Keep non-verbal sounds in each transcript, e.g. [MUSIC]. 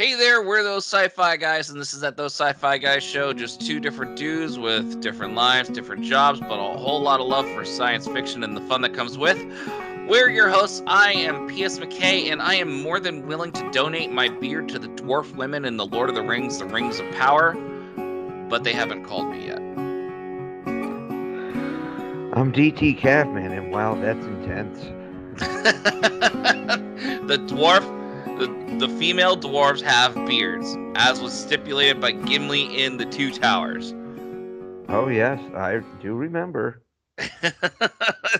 Hey there, we're those sci-fi guys, and this is at those sci-fi guys show. Just two different dudes with different lives, different jobs, but a whole lot of love for science fiction and the fun that comes with. We're your hosts. I am P.S. McKay, and I am more than willing to donate my beard to the dwarf women in the Lord of the Rings, The Rings of Power, but they haven't called me yet. I'm DT Cavman, and wow, that's intense. [LAUGHS] the dwarf, the, the female dwarves have beards, as was stipulated by Gimli in the Two Towers. Oh yes, I do remember, [LAUGHS] and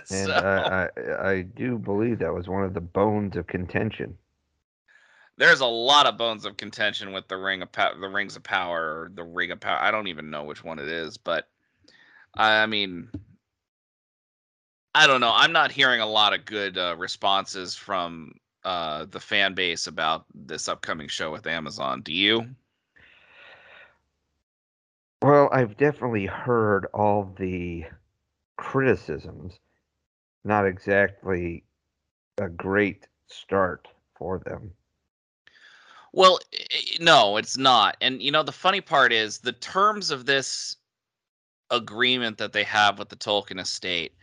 So- I, I I do believe that was one of the bones of contention. there's a lot of bones of contention with the ring of power, the rings of power, or the ring of power. I don't even know which one it is, but I mean, I don't know. I'm not hearing a lot of good uh, responses from uh, the fan base about this upcoming show with Amazon. Do you? Well, I've definitely heard all the criticisms. Not exactly a great start for them. Well, no, it's not. And you know, the funny part is the terms of this agreement that they have with the Tolkien estate.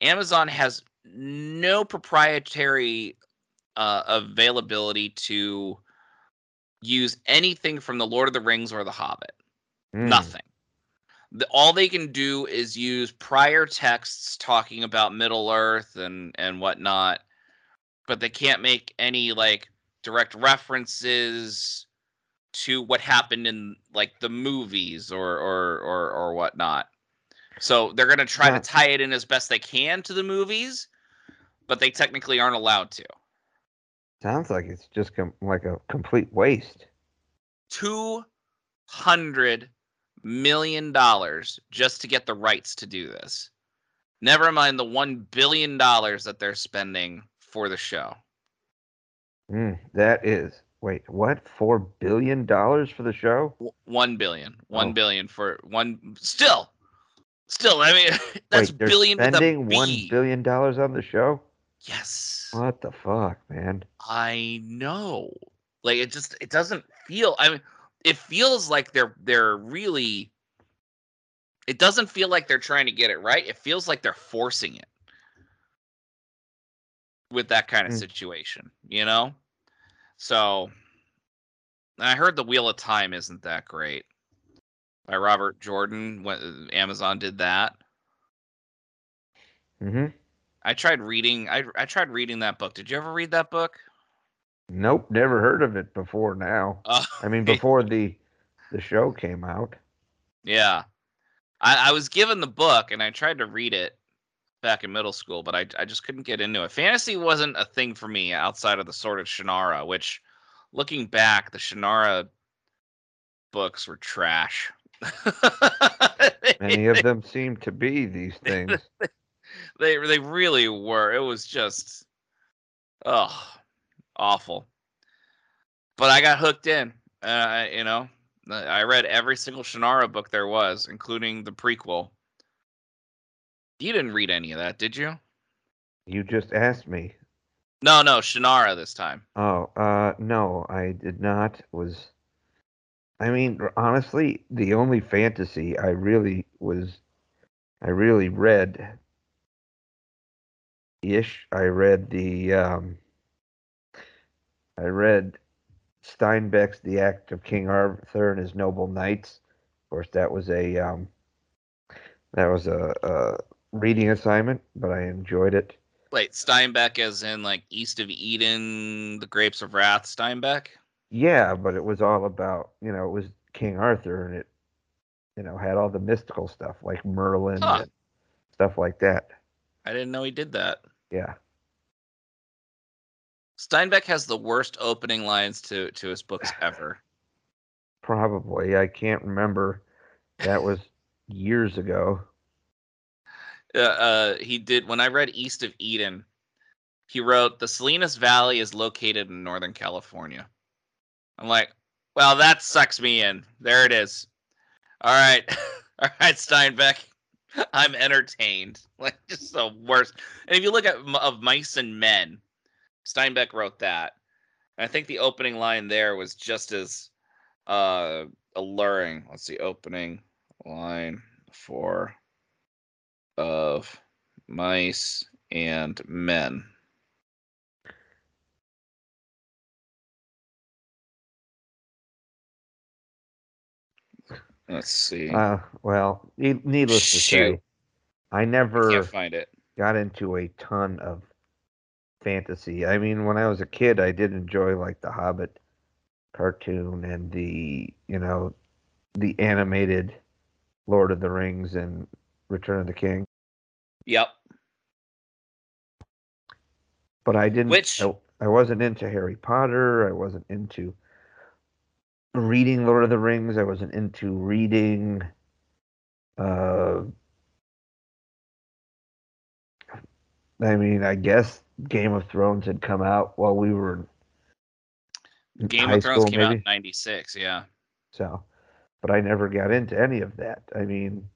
Amazon has no proprietary uh, availability to use anything from the Lord of the Rings or the Hobbit. Hmm. Nothing. The, all they can do is use prior texts talking about Middle Earth and and whatnot, but they can't make any like direct references to what happened in like the movies or or or, or whatnot. So they're gonna try Yeah. to tie it in as best they can to the movies, but they technically aren't allowed to. Sounds like it's just com- like a complete waste. two hundred million dollars just to get the rights to do this. Never mind the one billion dollars that they're spending for the show. Hmm, that is wait, what? Four billion dollars for the show? One billion. One Oh. billion for one. Still, still. I mean, [LAUGHS] that's wait, they're billion spending one billion dollars on the show? Yes, What the fuck, man? I know. Like it just it doesn't feel. I mean, it feels like they're they're really. It doesn't feel like they're trying to get it right. It feels like they're forcing it with that kind of Mm. situation, you know. So, I heard the Wheel of Time isn't that great by Robert Jordan. When Amazon did that, Mm-hmm. I tried reading. I I tried reading that book. Did you ever read that book? Nope, never heard of it before now. Uh, [LAUGHS] I mean before the the show came out. Yeah. I, I was given the book and I tried to read it back in middle school, but I, I just couldn't get into it. Fantasy wasn't a thing for me outside of the Sword of Shannara, which, looking back, the Shannara books were trash. [LAUGHS] Many of them seem to be these [LAUGHS] things. They they really were. It was just, oh, awful. But I got hooked in. Uh, you know, I read every single Shannara book there was, including the prequel. You didn't read any of that, did you? You just asked me. No, no, Shannara this time. Oh, uh no, I did not was I mean, honestly, the only fantasy I really was I really read ish. I read the um I read Steinbeck's The Act of King Arthur and His Noble Knights. Of course, that was a um that was a, a reading assignment, but I enjoyed it. Wait, Steinbeck as in like East of Eden, the Grapes of Wrath, Steinbeck? Yeah, but it was all about, you know, it was King Arthur and it, you know, had all the mystical stuff like Merlin Huh. and stuff like that. I didn't know he did that. Yeah. Steinbeck has the worst opening lines to to his books [SIGHS] ever. Probably. I can't remember. That was years ago. uh, uh, he did when I read East of Eden. He wrote the Salinas Valley is located in Northern California. I'm like, well, that sucks me in. There it is. All right, [LAUGHS] all right, Steinbeck. [LAUGHS] I'm entertained. [LAUGHS] Like just the worst. And if you look at of Mice and Men, Steinbeck wrote that. And I think the opening line there was just as uh, alluring. Let's see, opening line for of mice and men. Let's see. Uh, well, need- needless to say, I I never can't find it. got into a ton of fantasy. I mean, when I was a kid, I did enjoy like the Hobbit cartoon and the, you know, the animated Lord of the Rings and Return of the King. Yep. But I didn't. Which- I, I wasn't into Harry Potter. I wasn't into reading Lord of the Rings. I wasn't into reading. Uh, I mean, I guess Game of Thrones had come out while we were in Game high of Thrones school, came out maybe. in '96. Yeah. So, but I never got into any of that. I mean,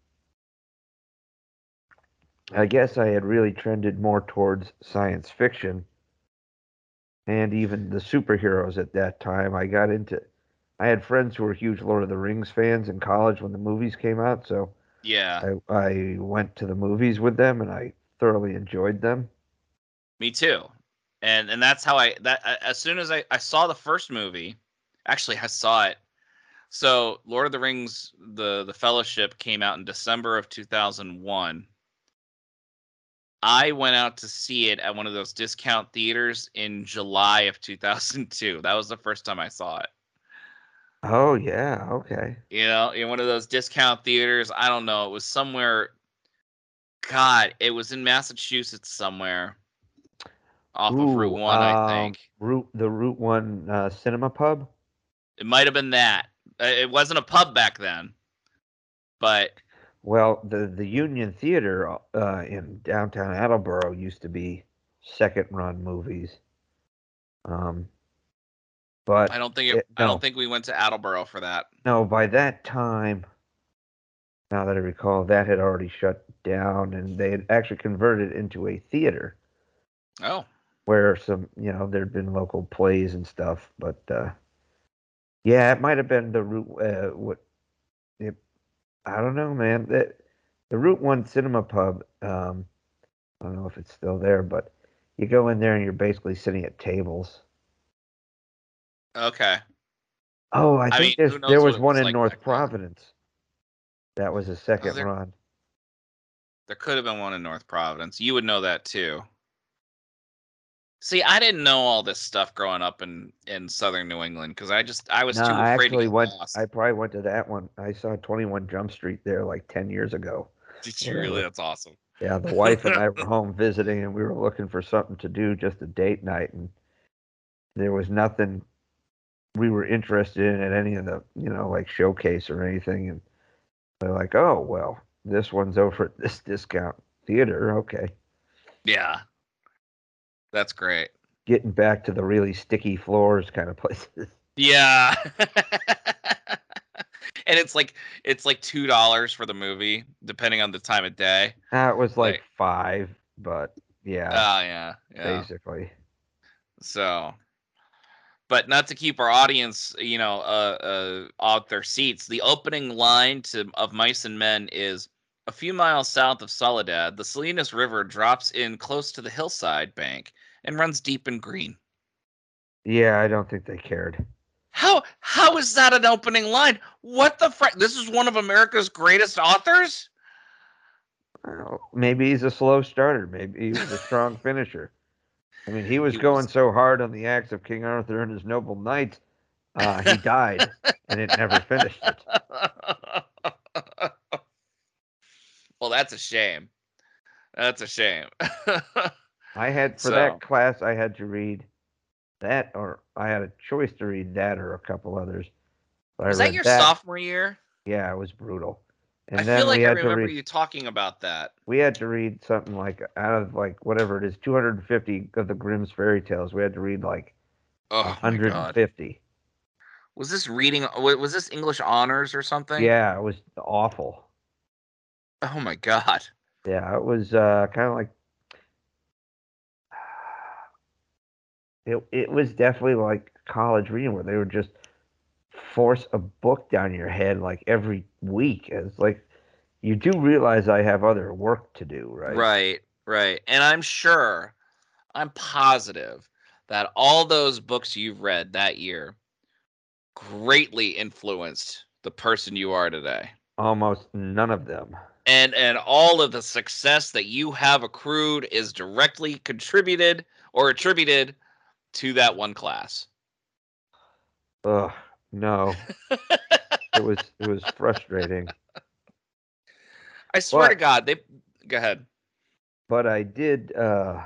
I guess I had really trended more towards science fiction and even the superheroes at that time. I got into, I had friends who were huge Lord of the Rings fans in college when the movies came out. So Yeah. I, I went to the movies with them and I thoroughly enjoyed them. Me too. And and that's how I that as soon as I I saw the first movie, actually I saw it. So Lord of the Rings the the Fellowship came out in December of 2001. I went out to see it at one of those discount theaters in July of 2002. That was the first time I saw it. Oh, yeah. Okay. You know, in one of those discount theaters. I don't know. It was somewhere. God, it was in Massachusetts somewhere. Off of Route Ooh, One, I um, think. Route, the Route 1 uh, cinema pub? It might have been that. Uh, It wasn't a pub back then, but Well, the the Union Theater uh, in downtown Attleboro used to be second run movies. Um, but I don't think it, it- I don't think we went to Attleboro for that. no, by that time, now that I recall, that had already shut down, and they had actually converted it into a theater Oh, where some, you know, there'd been local plays and stuff. But uh, yeah, it might have been the route. Uh, what? It, I don't know, man. That the Route One Cinema Pub. Um, I don't know if it's still there, but you go in there and you're basically sitting at tables. Okay. Oh, I I think mean, there's, who knows there was one in like North. Providence. That was a second there- run. There could have been one in North Providence. You would know that too. See, I didn't know all this stuff growing up in in southern New England because I just I was No, too I afraid actually to went. lost. I probably went to that one. I saw 21 Jump Street there like 10 years ago. Did you really? That's awesome. Yeah, the wife and I [LAUGHS] were home visiting, and we were looking for something to do, just a date night, and there was nothing we were interested in at any of the, you know, like showcase or anything. And they're like, "Oh, well, this one's over at this discount theater." Okay, Yeah, that's great. getting back to the really sticky floors kind of [LAUGHS] places. Yeah. [LAUGHS] and it's like it's like two dollars for the movie, depending on the time of day. that was like Like- five, but yeah, Oh yeah, yeah. basically. So, but not to keep our audience, you know, uh, uh, off their seats. The opening line to of Mice and Men is a few miles south of Soledad. The Salinas River drops in close to the hillside bank and runs deep and green. Yeah, I don't think they cared. How how is that an opening line? What the frick? This is one of America's greatest authors. Well, maybe he's a slow starter. Maybe he's a strong finisher. I mean, he was He going was- so hard on the acts of King Arthur and his noble knights, uh, he [LAUGHS] died and it never finished it. [LAUGHS] well, that's a shame. That's a shame. [LAUGHS] I had for So- that class, I had to read that, or I had a choice to read that or a couple others. Was that your sophomore year? Yeah, it was brutal. And I then feel like we I remember read. you talking about that. We had to read something like out of like whatever it is, 250 of the Grimm's fairy tales. We had to read like Oh 150. Was this reading was this English honors or something? Yeah, it was awful. Oh my god. Yeah, it was uh, kind of like [SIGHS] it. It was definitely like college reading where they were just force a book down your head like every week. It's like you do realize I have other work to do, right? Right, right. And I'm sure, I'm positive that all those books you've read that year greatly influenced the person you are today. Almost none of them. And and all of the success that you have accrued is directly contributed or attributed to that one class. Ugh, no. it was it was frustrating. I swear to God, they go ahead. But I did uh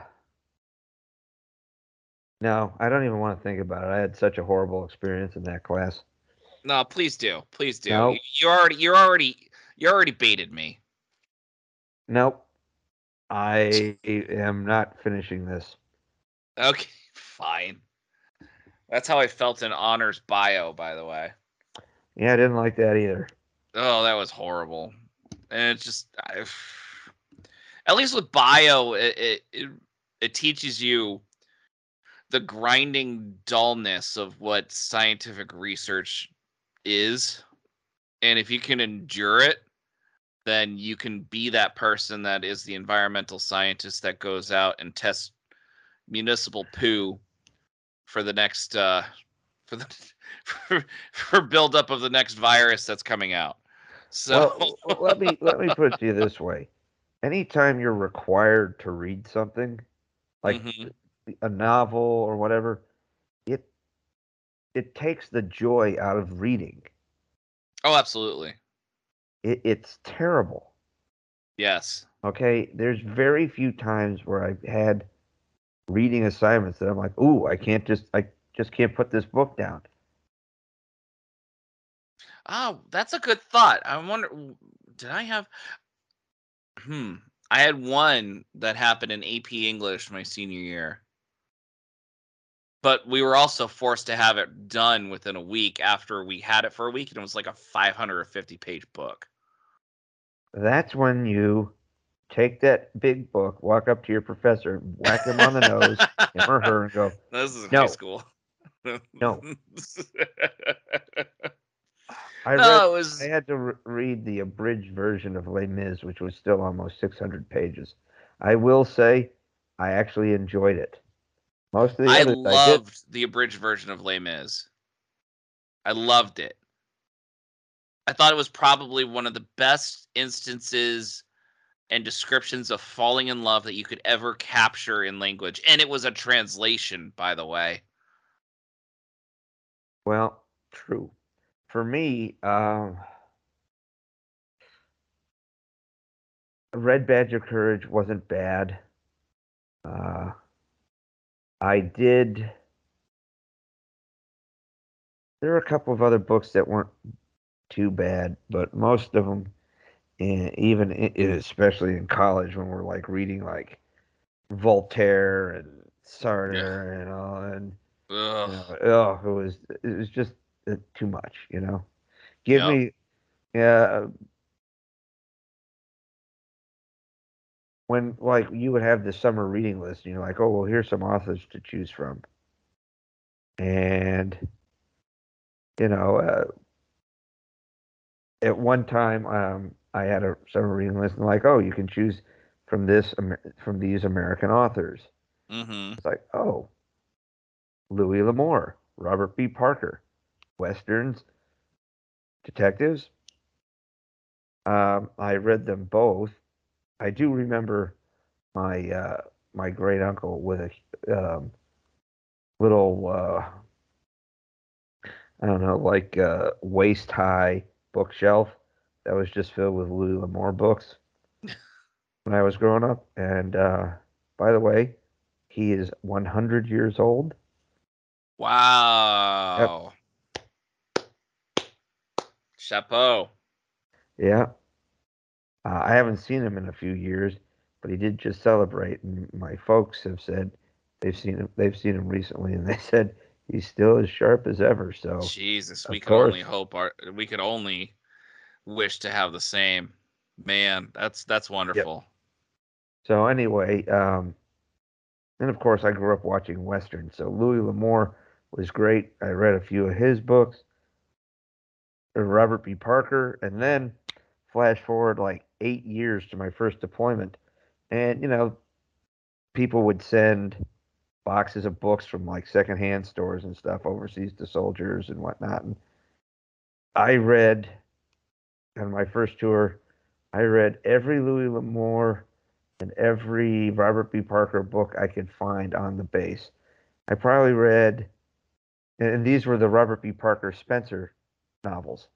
no, I don't even want to think about it. I had such a horrible experience in that class. No, please do, please do. No. You, you already, you're already, you already baited me. Nope. I am not finishing this. Okay, [LAUGHS] fine. That's how I felt in honors bio, by the way. Yeah, I didn't like that either. Oh, that was horrible. And it's just, I, at least with bio, it, it it it teaches you the grinding dullness of what scientific research is, and if you can endure it, then you can be that person that is the environmental scientist that goes out and tests municipal poo for the next uh for the for, for buildup of the next virus that's coming out. So Well, let me let me put it to you this way: anytime you're required to read something, like Mhm. a novel or whatever, it it takes the joy out of reading. oh, absolutely. It, it's terrible. Yes. Okay, there's very few times where I've had reading assignments that I'm like, "Ooh, I can't just I just can't put this book down." Oh, that's a good thought. I wonder, did I have? Hmm. I had one that happened in AP English my senior year, but we were also forced to have it done within a week after we had it for a week, and it was like a 550 page book. That's when you take that big book, walk up to your professor, whack him on the nose, him or her, and go, [LAUGHS] This is No. high school. No. [LAUGHS] I read no, was. I had to re- read the abridged version of Les Mis, which was still almost 600 pages. I will say, I actually enjoyed it. Most of the I others I loved the abridged version of Les Mis. I loved it. I thought it was probably one of the best instances and descriptions of falling in love that you could ever capture in language. And it was a translation, by the way. Well, true. For me, um, Red Badge of Courage wasn't bad. Uh, I did. There are a couple of other books that weren't too bad, but most of them, even i- especially in college when we're like reading like Voltaire and Sartre and all, and you know, oh, it was it was just uh, too much, you know. Give Yep. me, yeah. when like you would have the summer reading list, and you're like, oh well, here's some authors to choose from, and you know, uh, at one time, um, I had a summer reading list, and like, oh, you can choose from this from these American authors. Mm-hmm. It's like, oh, Louis L'Amour, Robert B. Parker, westerns, detectives. Um, I read them both. I do remember my uh, my great uncle with a um, little uh, I don't know, like uh, waist high bookshelf that was just filled with Louis L'Amour books [LAUGHS] when I was growing up. And uh, by the way, he is 100 years old. Wow. Chapeau. Yeah. Uh, I haven't seen him in a few years, but he did just celebrate. And my folks have said they've seen him. They've seen him recently, and [LAUGHS] they said he's still as sharp as ever. So Jesus, we could only hope our we could only wish to have the same. Man, that's that's wonderful. so anyway, um, and of course I grew up watching westerns. So Louis L'Amour was great. I read a few of his books. Uh, Robert B. Parker, and then flash forward like eight years to my first deployment, and you know, people would send boxes of books from like secondhand stores and stuff overseas to soldiers and whatnot. And I read on my first tour, I read every Louis L'Amour and every Robert B. Parker book I could find on the base. I probably read, and these were the Robert B. Parker Spenser novels.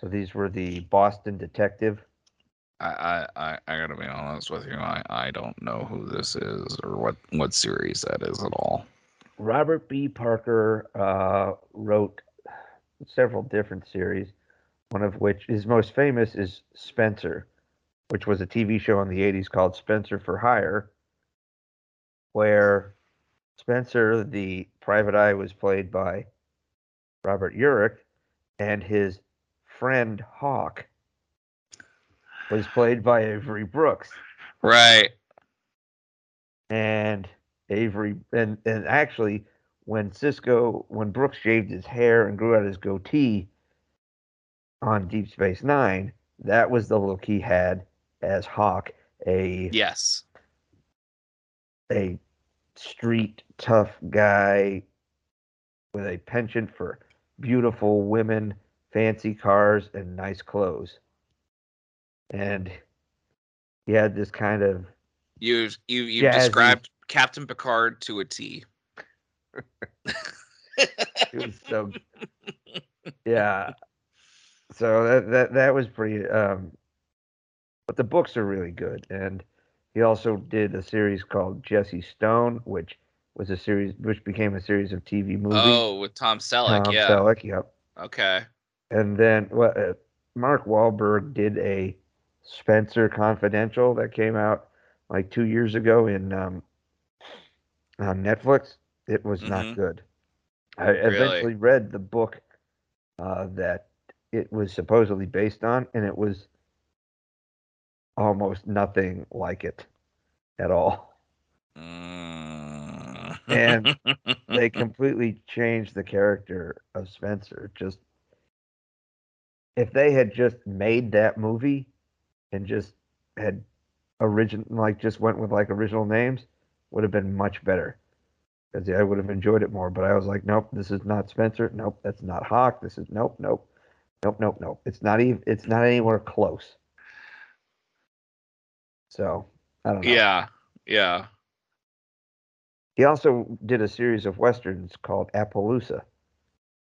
So these were the Boston Detective. I, I, I gotta be honest with you. I, I don't know who this is or what, what series that is at all. Robert B. Parker uh, wrote several different series, one of which his most famous is Spenser, which was a TV show in the 80s called Spenser for Hire, where Spenser, the private eye, was played by Robert Urich, and his friend Hawk was played by Avery Brooks. Right. And Avery and and actually when Sisko when Brooks shaved his hair and grew out his goatee on Deep Space Nine, that was the look he had as Hawk, a yes, a street tough guy with a penchant for beautiful women, fancy cars, and nice clothes. And he had this kind of you you you jazzy. described Captain Picard to a T. [LAUGHS] it was so yeah. [LAUGHS] So that that that was pretty um but the books are really good and he also did a series called Jesse Stone, which was a series which became a series of TV movies. Oh, with Tom Selleck, Tom yeah. Selleck, yep. Okay. And then well, uh, Mark Wahlberg did a Spenser Confidential that came out like two years ago in um, on Netflix. It was mm-hmm. not good. I really? eventually read the book uh, that it was supposedly based on, and it was almost nothing like it at all. Mm. and they [LAUGHS] completely changed the character of Spenser. Just if they had just made that movie and just had origin like just went with like original names, would have been much better. Because I would have enjoyed it more. But I was like, nope, this is not Spenser. Nope, that's not Hawk. This is nope, nope, nope, nope, nope. It's not even. It's not anywhere close. So I don't know. Yeah, yeah. He also did a series of westerns called Appaloosa.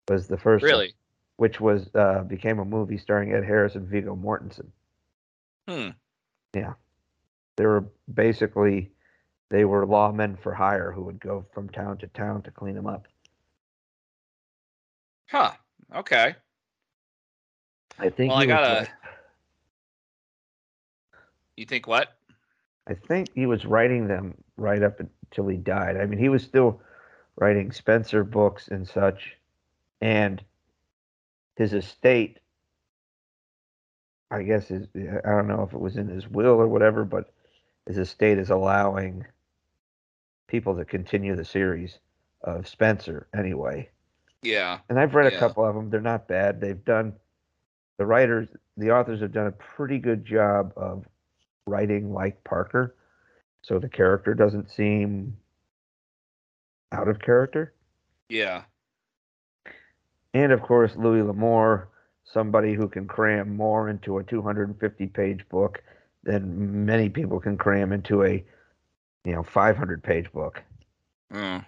Was the first really, one, which was uh, became a movie starring Ed Harris and Viggo Mortensen. Hmm. Yeah, they were basically they were lawmen for hire who would go from town to town to clean them up. Huh. Okay. I think. Well, I gotta. You think what? I think he was writing them right up until he died. I mean, he was still writing Spenser books and such, and his estate. I guess is I don't know if it was in his will or whatever, but his estate is allowing people to continue the series of Spenser anyway. Yeah. And I've read yeah. a couple of them. They're not bad. They've done the writers, the authors have done a pretty good job of writing like Parker, so the character doesn't seem out of character. Yeah. And of course, Louis L'Amour, somebody who can cram more into a 250 page book than many people can cram into a you know 500 page book. Mm.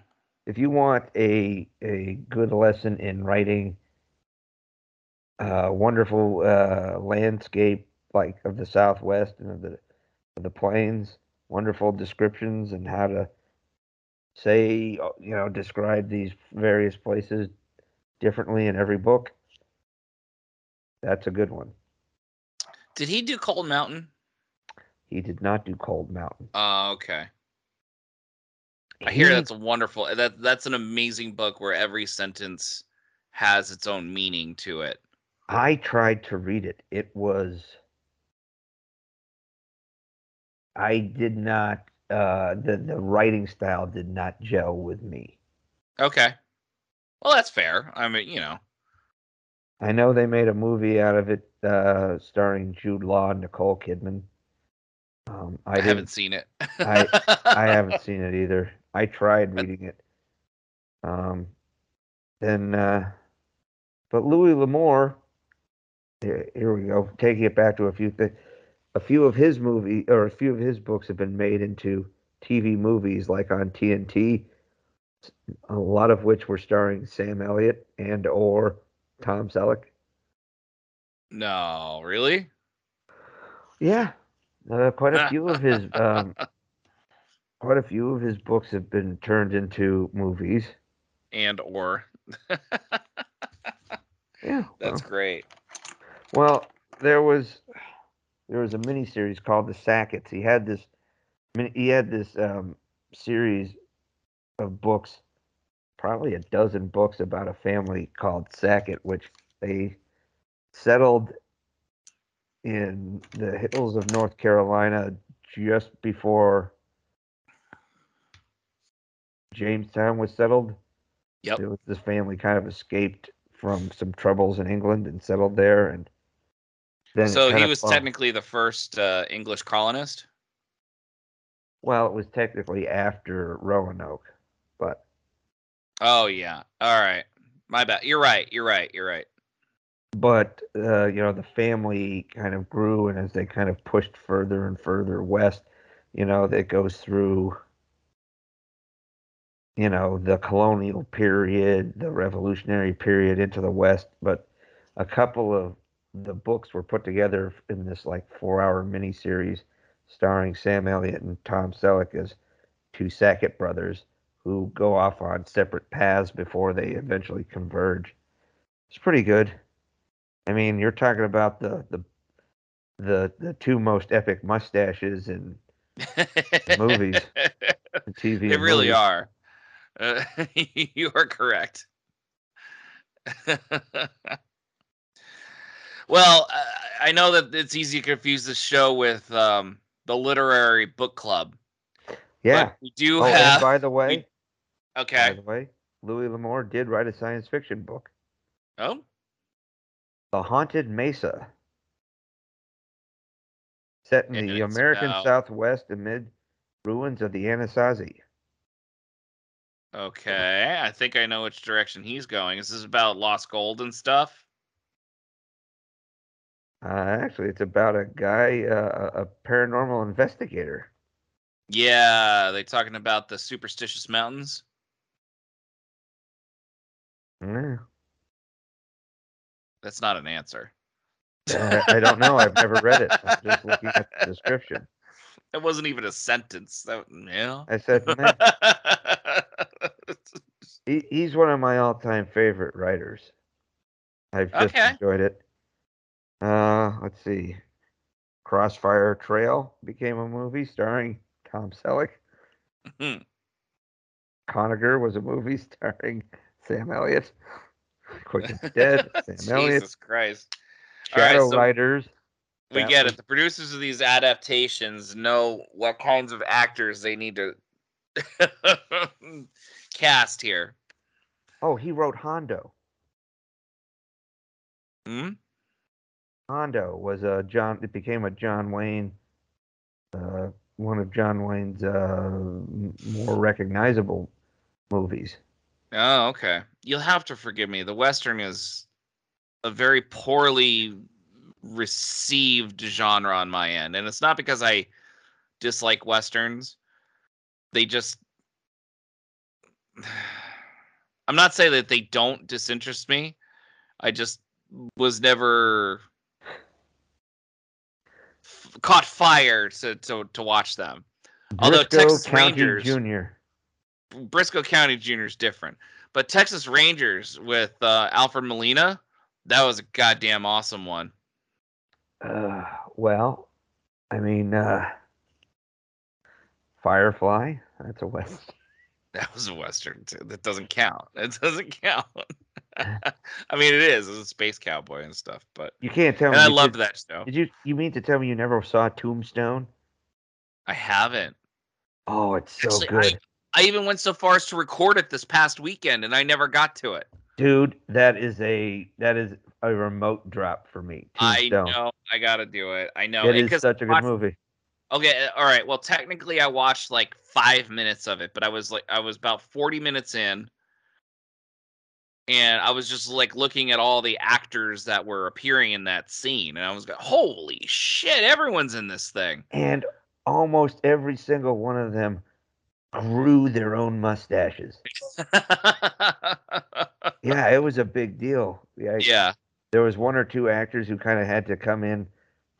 If you want a a good lesson in writing uh, wonderful uh, landscape like of the Southwest and of the of the plains, wonderful descriptions and how to say uh, you know describe these various places differently in every book. That's a good one. Did he do Cold Mountain? He did not do Cold Mountain. Oh, okay. I hear that's a wonderful. That that's an amazing book where every sentence has its own meaning to it. I tried to read it. It was I did not uh the the writing style did not gel with me. Okay. Well, that's fair. I mean, you know. I know they made a movie out of it, uh, starring Jude Law and Nicole Kidman. Um, I, I, haven't seen it. I I haven't [LAUGHS] seen it either. I tried reading it. Um, then, uh, but Louis L'Amour, here, here we go. Taking it back to a few things. A few of his movie or a few of his books have been made into TV movies, like on TNT. A lot of which were starring Sam Elliott and or Tom Selleck. No, really? Yeah, uh, quite a few of his [LAUGHS] um, quite a few of his books have been turned into movies. And or. [LAUGHS] Yeah, That's well, great. Well, there was there was a mini series called The Sacketts. He had this he had this um, series of books, probably a dozen books about a family called Sackett, which they settled in the hills of North Carolina just before Jamestown was settled. Yep. It was this family kind of escaped from some troubles in England and settled there, and then So he was fun- technically the first uh, English colonist. well, it was technically after Roanoke, but Oh yeah. All right. My bad. You're right. You're right. You're right. but uh, you know the family kind of grew, and as they kind of pushed further and further west, you know that goes through you know the colonial period, the revolutionary period into the west, but a couple of the books were put together in this like four-hour miniseries starring Sam Elliott and Tom Selleck as two Sackett brothers who go off on separate paths before they eventually converge. It's pretty good. I mean, you're talking about the the the, the two most epic mustaches in [LAUGHS] movies. in TV. they really movies. are. Uh, [LAUGHS] you are correct. [LAUGHS] well, uh, I know that it's easy to confuse this show with um, the literary book club. Yeah. But we do Oh, have. by the way, by okay. By the way, Louis L'Amour did write a science fiction book, Oh, The Haunted Mesa, set in And the American about- Southwest amid ruins of the Anasazi. okay. I think I know which direction he's going. Is this about lost gold and stuff? Uh, actually, it's about a guy, uh, a paranormal investigator. Yeah, they talking about the superstitious mountains. Yeah. That's not an answer. [LAUGHS] I, I don't know. I've never read it. I'm just looking at the description. [LAUGHS] That wasn't even a sentence. That yeah. I said, [LAUGHS] he, he's one of my all-time favorite writers. I've just Okay. enjoyed it. Uh, let's see. Crossfire Trail became a movie starring Tom Selleck. Hmm. Conagher was a movie [LAUGHS] starring Sam Elliott. Quick and [LAUGHS] Dead, Sam Elliott. Jesus Christ. All right, Shadow so- Riders. We get it. The producers of these adaptations know what kinds of actors they need to [LAUGHS] cast here. Oh, he wrote Hondo. Hmm? Hondo was a John. It became a John Wayne, uh, one of John Wayne's uh, more recognizable movies. Oh, okay. You'll have to forgive me. The Western is a very poorly received genre on my end. And it's not because I dislike Westerns. They just. [SIGHS] I'm not saying that they don't disinterest me. I just was never caught fire to, to, to watch them. Although Texas County Rangers- Jr. Brisco County Jr. is different. But Texas Rangers with uh, Alfred Molina, that was a goddamn awesome one. Uh, well, I mean, uh, Firefly. That's a west. [LAUGHS] That was a western too. That doesn't count. It doesn't [LAUGHS] count. I mean, it is. It's a space cowboy and stuff. But You can't tell and me. I loved did, that show. Did you? You mean to tell me you never saw Tombstone? I haven't. Oh, it's so Actually, good. I even went so far as to record it this past weekend, and I never got to it. Dude, that is a that is a remote drop for me. I Tombstone. know I gotta do it. I know It And is such a good watch- movie. Okay, uh, all right. Well, technically, I watched like five minutes of it, but I was like, I was about forty minutes in, and I was just like looking at all the actors that were appearing in that scene, and I was like, holy shit, everyone's in this thing. And almost every single one of them grew their own mustaches. [LAUGHS] Yeah, it was a big deal. Yeah, yeah, there was one or two actors who kind of had to come in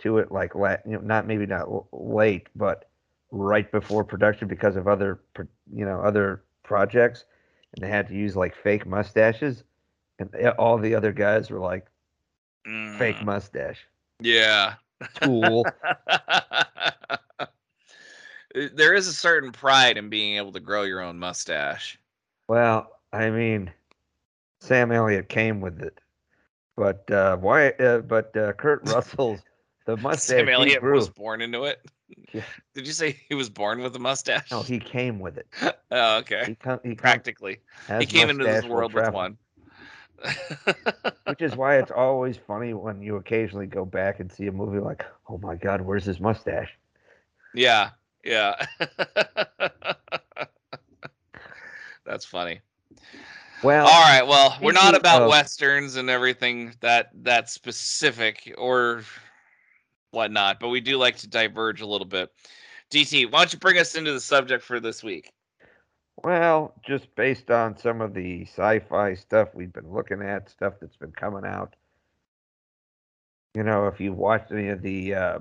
to it like you know not maybe not late but right before production because of other you know other projects and they had to use like fake mustaches and they- all the other guys were like fake Mm, mustache yeah. Cool. [LAUGHS] there is a certain pride in being able to grow your own mustache. well i mean sam elliott came with it but uh why uh, but uh, kurt [LAUGHS] russell's the mustache Sam Elliott grew was born into it. Yeah. Did you say he was born with a mustache? no he came with it [LAUGHS] oh, okay. he, come, he practically he came into this world with one. Which is why it's [LAUGHS] always funny when you occasionally go back and see a movie like, oh my God, where's his mustache? yeah, yeah. [LAUGHS] That's funny. Well, All right. Well, we're not about of- westerns and everything that that specific or whatnot, but we do like to diverge a little bit. DT, why don't you bring us into the subject for this week? well, just based on some of the sci-fi stuff we've been looking at, stuff that's been coming out. You know, if you've watched any of the uh,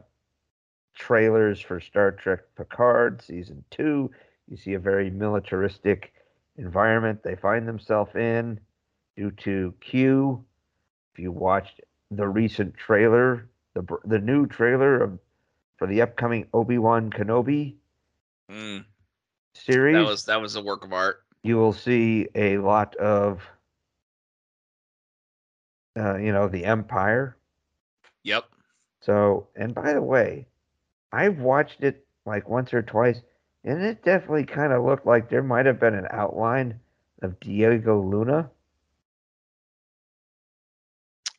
trailers for Star Trek Picard season two, you see a very militaristic environment they find themselves in due to Q. If you watched the recent trailer, the the new trailer of for the upcoming Obi Wan Kenobi Mm, series, that was that was a work of art. you will see a lot of, uh, you know, the Empire. Yep. So, and by the way, I've watched it like once or twice, and it definitely kind of looked like there might have been an outline of Diego Luna.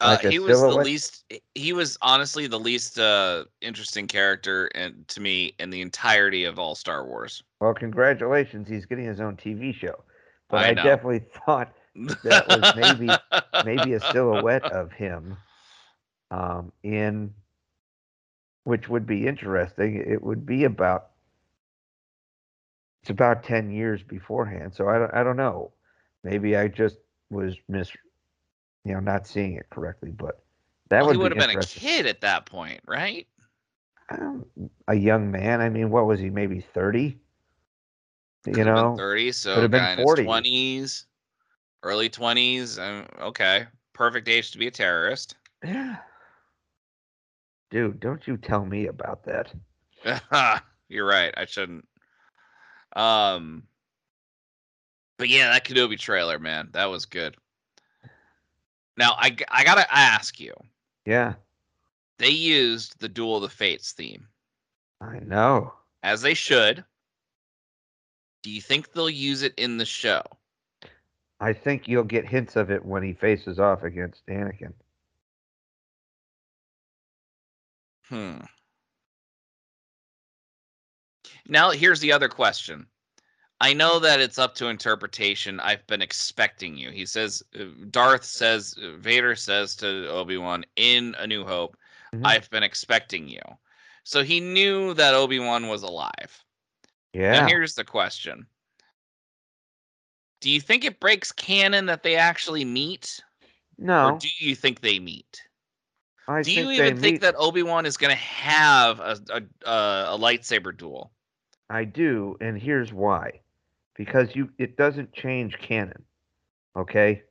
Uh, Like a he was the least. He was honestly the least uh, interesting character, and to me, in the entirety of all Star Wars. Well, congratulations, he's getting his own TV show. But I I, definitely [LAUGHS] thought That was maybe- maybe a silhouette [LAUGHS] of him um, in which would be interesting it would be about it's about 10 years beforehand so i don't, I don't know maybe i just was mis you know not seeing it correctly but that Well, he would would be have been a kid at that point, right? Um, a young man i mean what was he maybe 30 you been know thirty. So been guy in his 40. twenties, early twenties. Um, okay, perfect age to be a terrorist. yeah dude don't you tell me about that [LAUGHS] You're right. I shouldn't. Um, but yeah, that Kenobi trailer, man, that was good. Now I I gotta ask you. yeah They used the Duel of the Fates theme i know as they should. Do you think they'll use it in the show? I think you'll get hints of it when he faces off against Anakin. Hmm. Now, here's the other question. I know that it's up to interpretation. I've been expecting you. He says, uh, Darth says, uh, Vader says to Obi Wan in A New Hope, Mhm. I've been expecting you. So he knew that Obi Wan was alive. Yeah. Now, here's the question Do you think it breaks canon that they actually meet? no, Or do you think they meet? I Do think you even think meet- that Obi Wan is going to have a, a, a, a lightsaber duel? I do, and here's why. Because you, it doesn't change canon. Okay.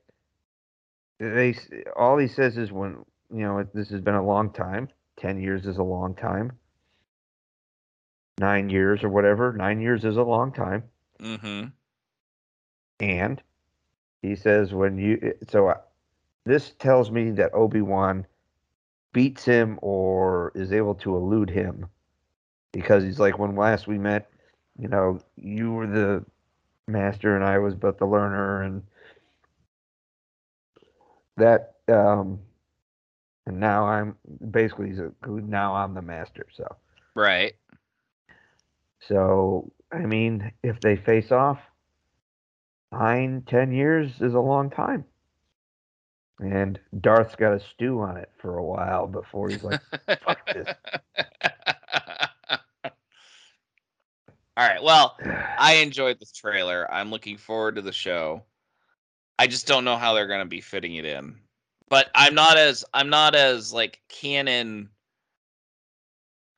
They all he says is when you know this has been a long time. Ten years is a long time. Nine years or whatever. Nine years is a long time. Mm-hmm. And he says when you so uh, this tells me that Obi-Wan beats him or is able to elude him because he's like when last we met, you know, you were the master and I was but the learner and that um and now I'm basically he's a- now I'm the master so Right. so I mean if they face off nine ten years is a long time and Darth's got to stew on it for a while before he's like Fuck this. [LAUGHS] All right. Well, [SIGHS] I enjoyed this trailer. I'm looking forward to the show. I just don't know how they're going to be fitting it in. But I'm not as I'm not as like canon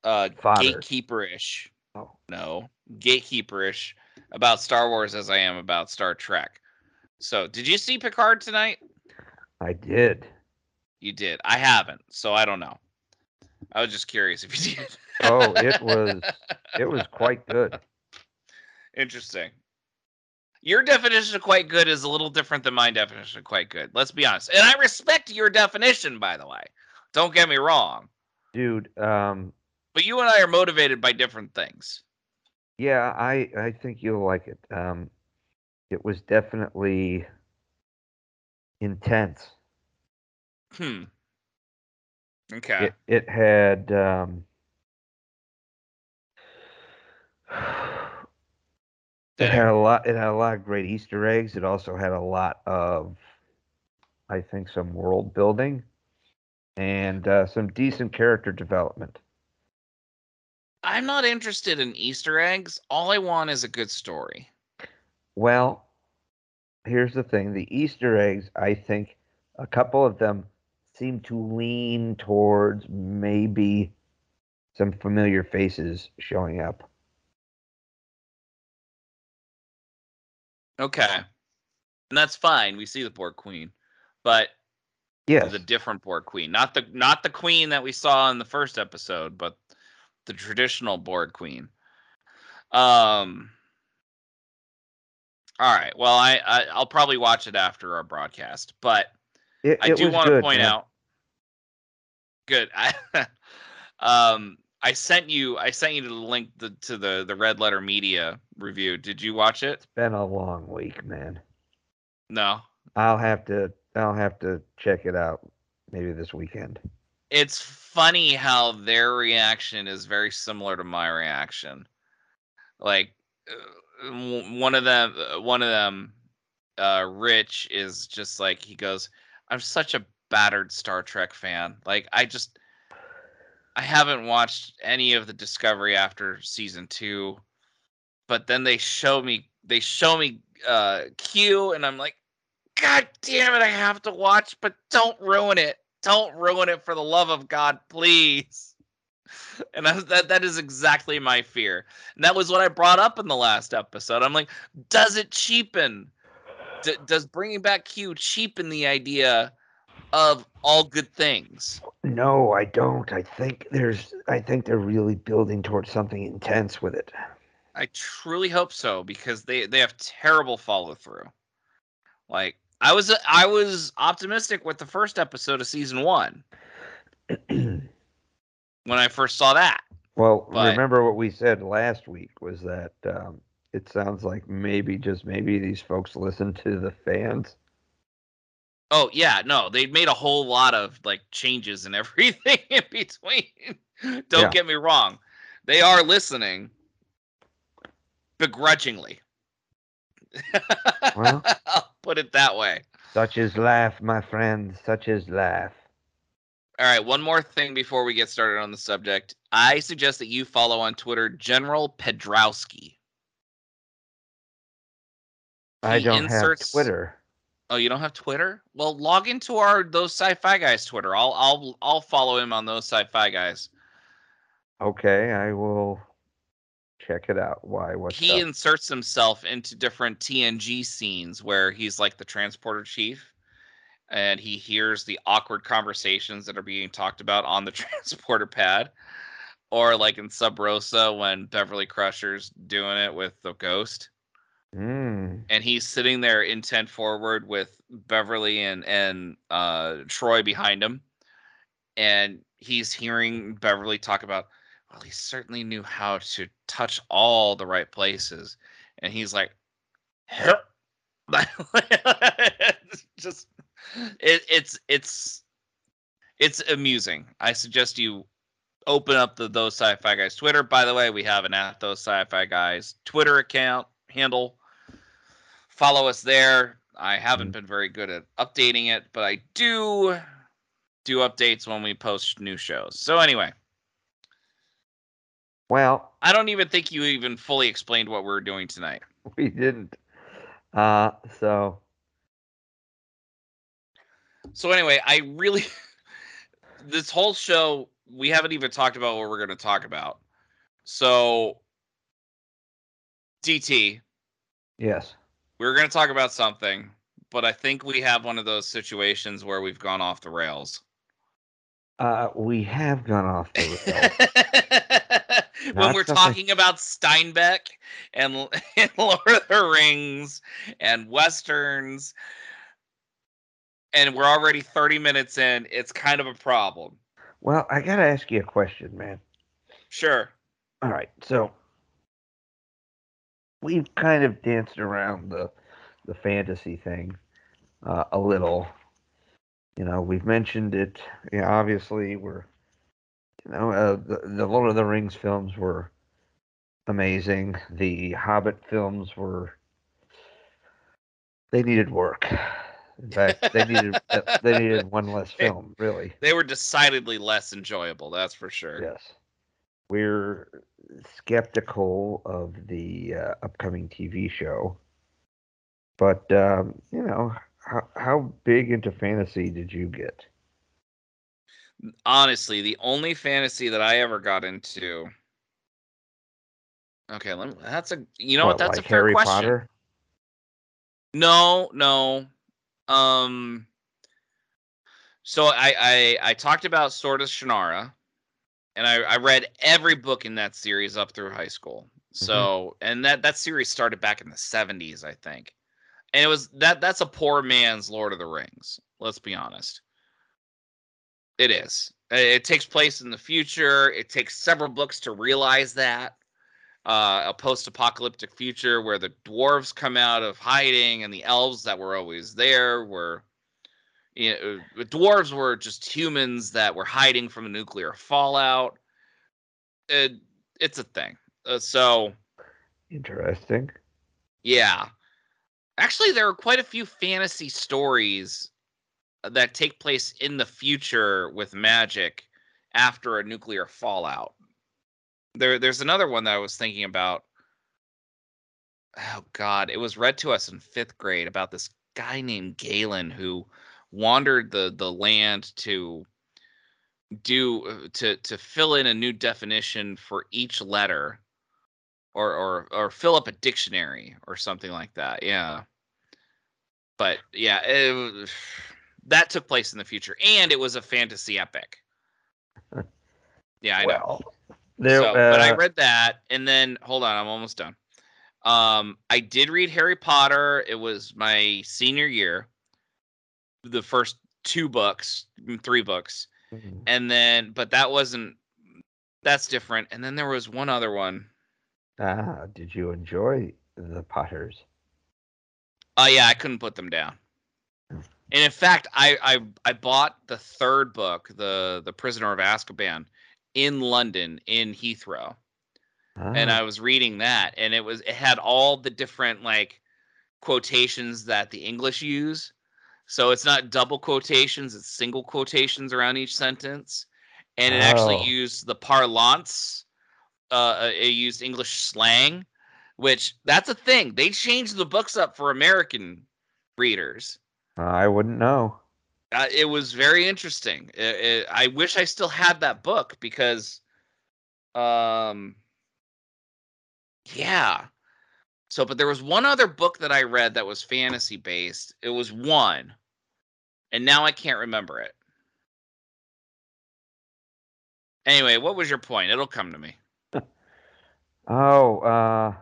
uh Fodder. gatekeeperish. Oh. No, gatekeeperish about Star Wars as I am about Star Trek. So, did you see Picard tonight? I did You did. I haven't, so I don't know. I was just curious if you did. oh it [LAUGHS] was it was quite good Interesting. Your definition of quite good is a little different than my definition of quite good. Let's be honest. And I respect your definition, by the way. Don't get me wrong. dude um But you and I are motivated by different things. Yeah, I I think you'll like it. Um, it was definitely intense. Hmm. Okay. It it had um, it had a lot. It had a lot of great Easter eggs. It also had a lot of, I think, some world building, and uh, some decent character development. I'm not interested in Easter eggs. All I want is a good story. Well, here's the thing: the Easter eggs. I think a couple of them seem to lean towards maybe some familiar faces showing up. Okay. And that's fine. We see the Borg Queen. But Yes, the different Borg Queen. Not the not the queen that we saw in the first episode, but the traditional Borg Queen. Um all right. Well, I, I I'll probably watch it after our broadcast, but it, I it do want to point man. out. Good. I, [LAUGHS] um, I sent you. I sent you the link the, to the the Red Letter Media review. Did you watch it? It's been a long week, man. No. I'll have to. I'll have to check it out maybe this weekend. It's funny how their reaction is very similar to my reaction. Like uh, one of them, uh, one of them, uh, Rich is just like he goes, "I'm such a battered Star Trek fan. Like I just, I haven't watched any of the Discovery after season two, but then they show me, they show me uh, Q, and I'm like, God damn it, I have to watch, but don't ruin it. Don't ruin it for the love of God, please. [LAUGHS] And I, that that is exactly my fear. And that was what I brought up in the last episode. I'm like, does it cheapen? D- does bringing back Q cheapen the idea of all good things? No, I don't. I think there's. I think they're really building towards something intense with it. I truly hope so because they they have terrible follow through. Like I was I was optimistic with the first episode of season one [CLEARS THROAT] when I first saw that. well, But- remember what we said last week was that um, it sounds like maybe just maybe these folks listen to the fans. Oh yeah, no, they made a whole lot of like changes and [LAUGHS] everything in between. Don't Yeah. get me wrong. They are listening begrudgingly. Well. I'll [LAUGHS] put it that way. Such is life, my friend. Such is life. All right, one more thing before we get started on the subject. I suggest that you follow on Twitter General Pedrowski. I don't inserts- have Twitter. Oh, you don't have Twitter? Well, log into our those sci-fi guys Twitter. I'll I'll I'll follow him on those sci-fi guys. Okay, I will check it out. Why? What's he up? inserts himself into different TNG scenes where he's like the transporter chief and he hears the awkward conversations that are being talked about on the [LAUGHS] transporter pad or like in Sub Rosa when Beverly Crusher's doing it with the ghost Mm, and he's sitting there intent forward with Beverly and and uh Troi behind him and he's hearing Beverly talk about well he certainly knew how to touch all the right places and he's like [LAUGHS] just it, it's it's it's amusing. I suggest you open up the those sci-fi guys Twitter. By the way, we have an at those sci-fi guys Twitter account handle. Follow us there. I haven't Mm-hmm. been very good at updating it, but I do do updates when we post new shows. So anyway, Well, I don't even think you even fully explained what we're doing tonight. [LAUGHS] we didn't. Uh, so So anyway, I really [LAUGHS] this whole show we haven't even talked about what we're going to talk about. So DT, yes, we were going to talk about something, but I think we have one of those situations where we've gone off the rails. uh, we have gone off the rails. [LAUGHS] when we're talking about Steinbeck and, [LAUGHS] and Lord of the Rings and westerns, and we're already 30 minutes in, it's kind of a problem. well, I gotta ask you a question, man. Sure. All right, so we've kind of danced around the the fantasy thing uh, a little. You know, we've mentioned it. Yeah, obviously, we're you know uh, the the Lord of the Rings films were amazing. The Hobbit films were they needed work. In fact, they needed [LAUGHS] they needed one less film, really. They were decidedly less enjoyable, that's for sure. Yes. We're skeptical of the uh, upcoming TV show. But, um, you know, how, how big into fantasy did you get? Honestly, the only fantasy that I ever got into. Okay, let me, that's a you know what, that's like a fair Harry question. Potter? No, no. Um so I I I talked about Sword of Shannara and I I read every book in that series up through high school. So, and that that series started back in the 70s, I think. And it was that that's a poor man's Lord of the Rings. Let's be honest. It is. It takes place in the future. It takes several books to realize that uh, a post-apocalyptic future where the dwarves come out of hiding and the elves that were always there were you know, the dwarves were just humans that were hiding from the nuclear fallout. It, it's a thing. Uh, so Interesting. yeah, actually, there are quite a few fantasy stories that take place in the future with magic after a nuclear fallout. There, there's another one that I was thinking about. Oh God, it was read to us in fifth grade about this guy named Galen who wandered the the land to do uh, to to fill in a new definition for each letter or or or fill up a dictionary or something like that yeah but yeah it, [SIGHS] that took place in the future and it was a fantasy epic yeah i know well, there, so, but I uh, read that, and then hold on, I'm almost done. Um, I did read Harry Potter. It was my senior year. The first two books, mm, three books, mhm. and then, but that wasn't. That's different. And then there was one other one. ah, did you enjoy the Potters? Oh yeah, I couldn't put them down. Hmm. And in fact, I I I bought the third book, the the Prisoner of Azkaban, in London in Heathrow. and Ah, I was reading that, and it was it had all the different like quotations that the English use. So it's not double quotations; it's single quotations around each sentence, and it actually Oh. used the parlance. Uh, uh, it used English slang, which that's a thing. They changed the books up for American readers. I wouldn't know. Uh, it was very interesting. It, it, I wish I still had that book because, um, yeah. So, but there was one other book that I read that was fantasy based. It was one, and now I can't remember it. Anyway, what was your point? It'll come to me. [LAUGHS] Oh, uh,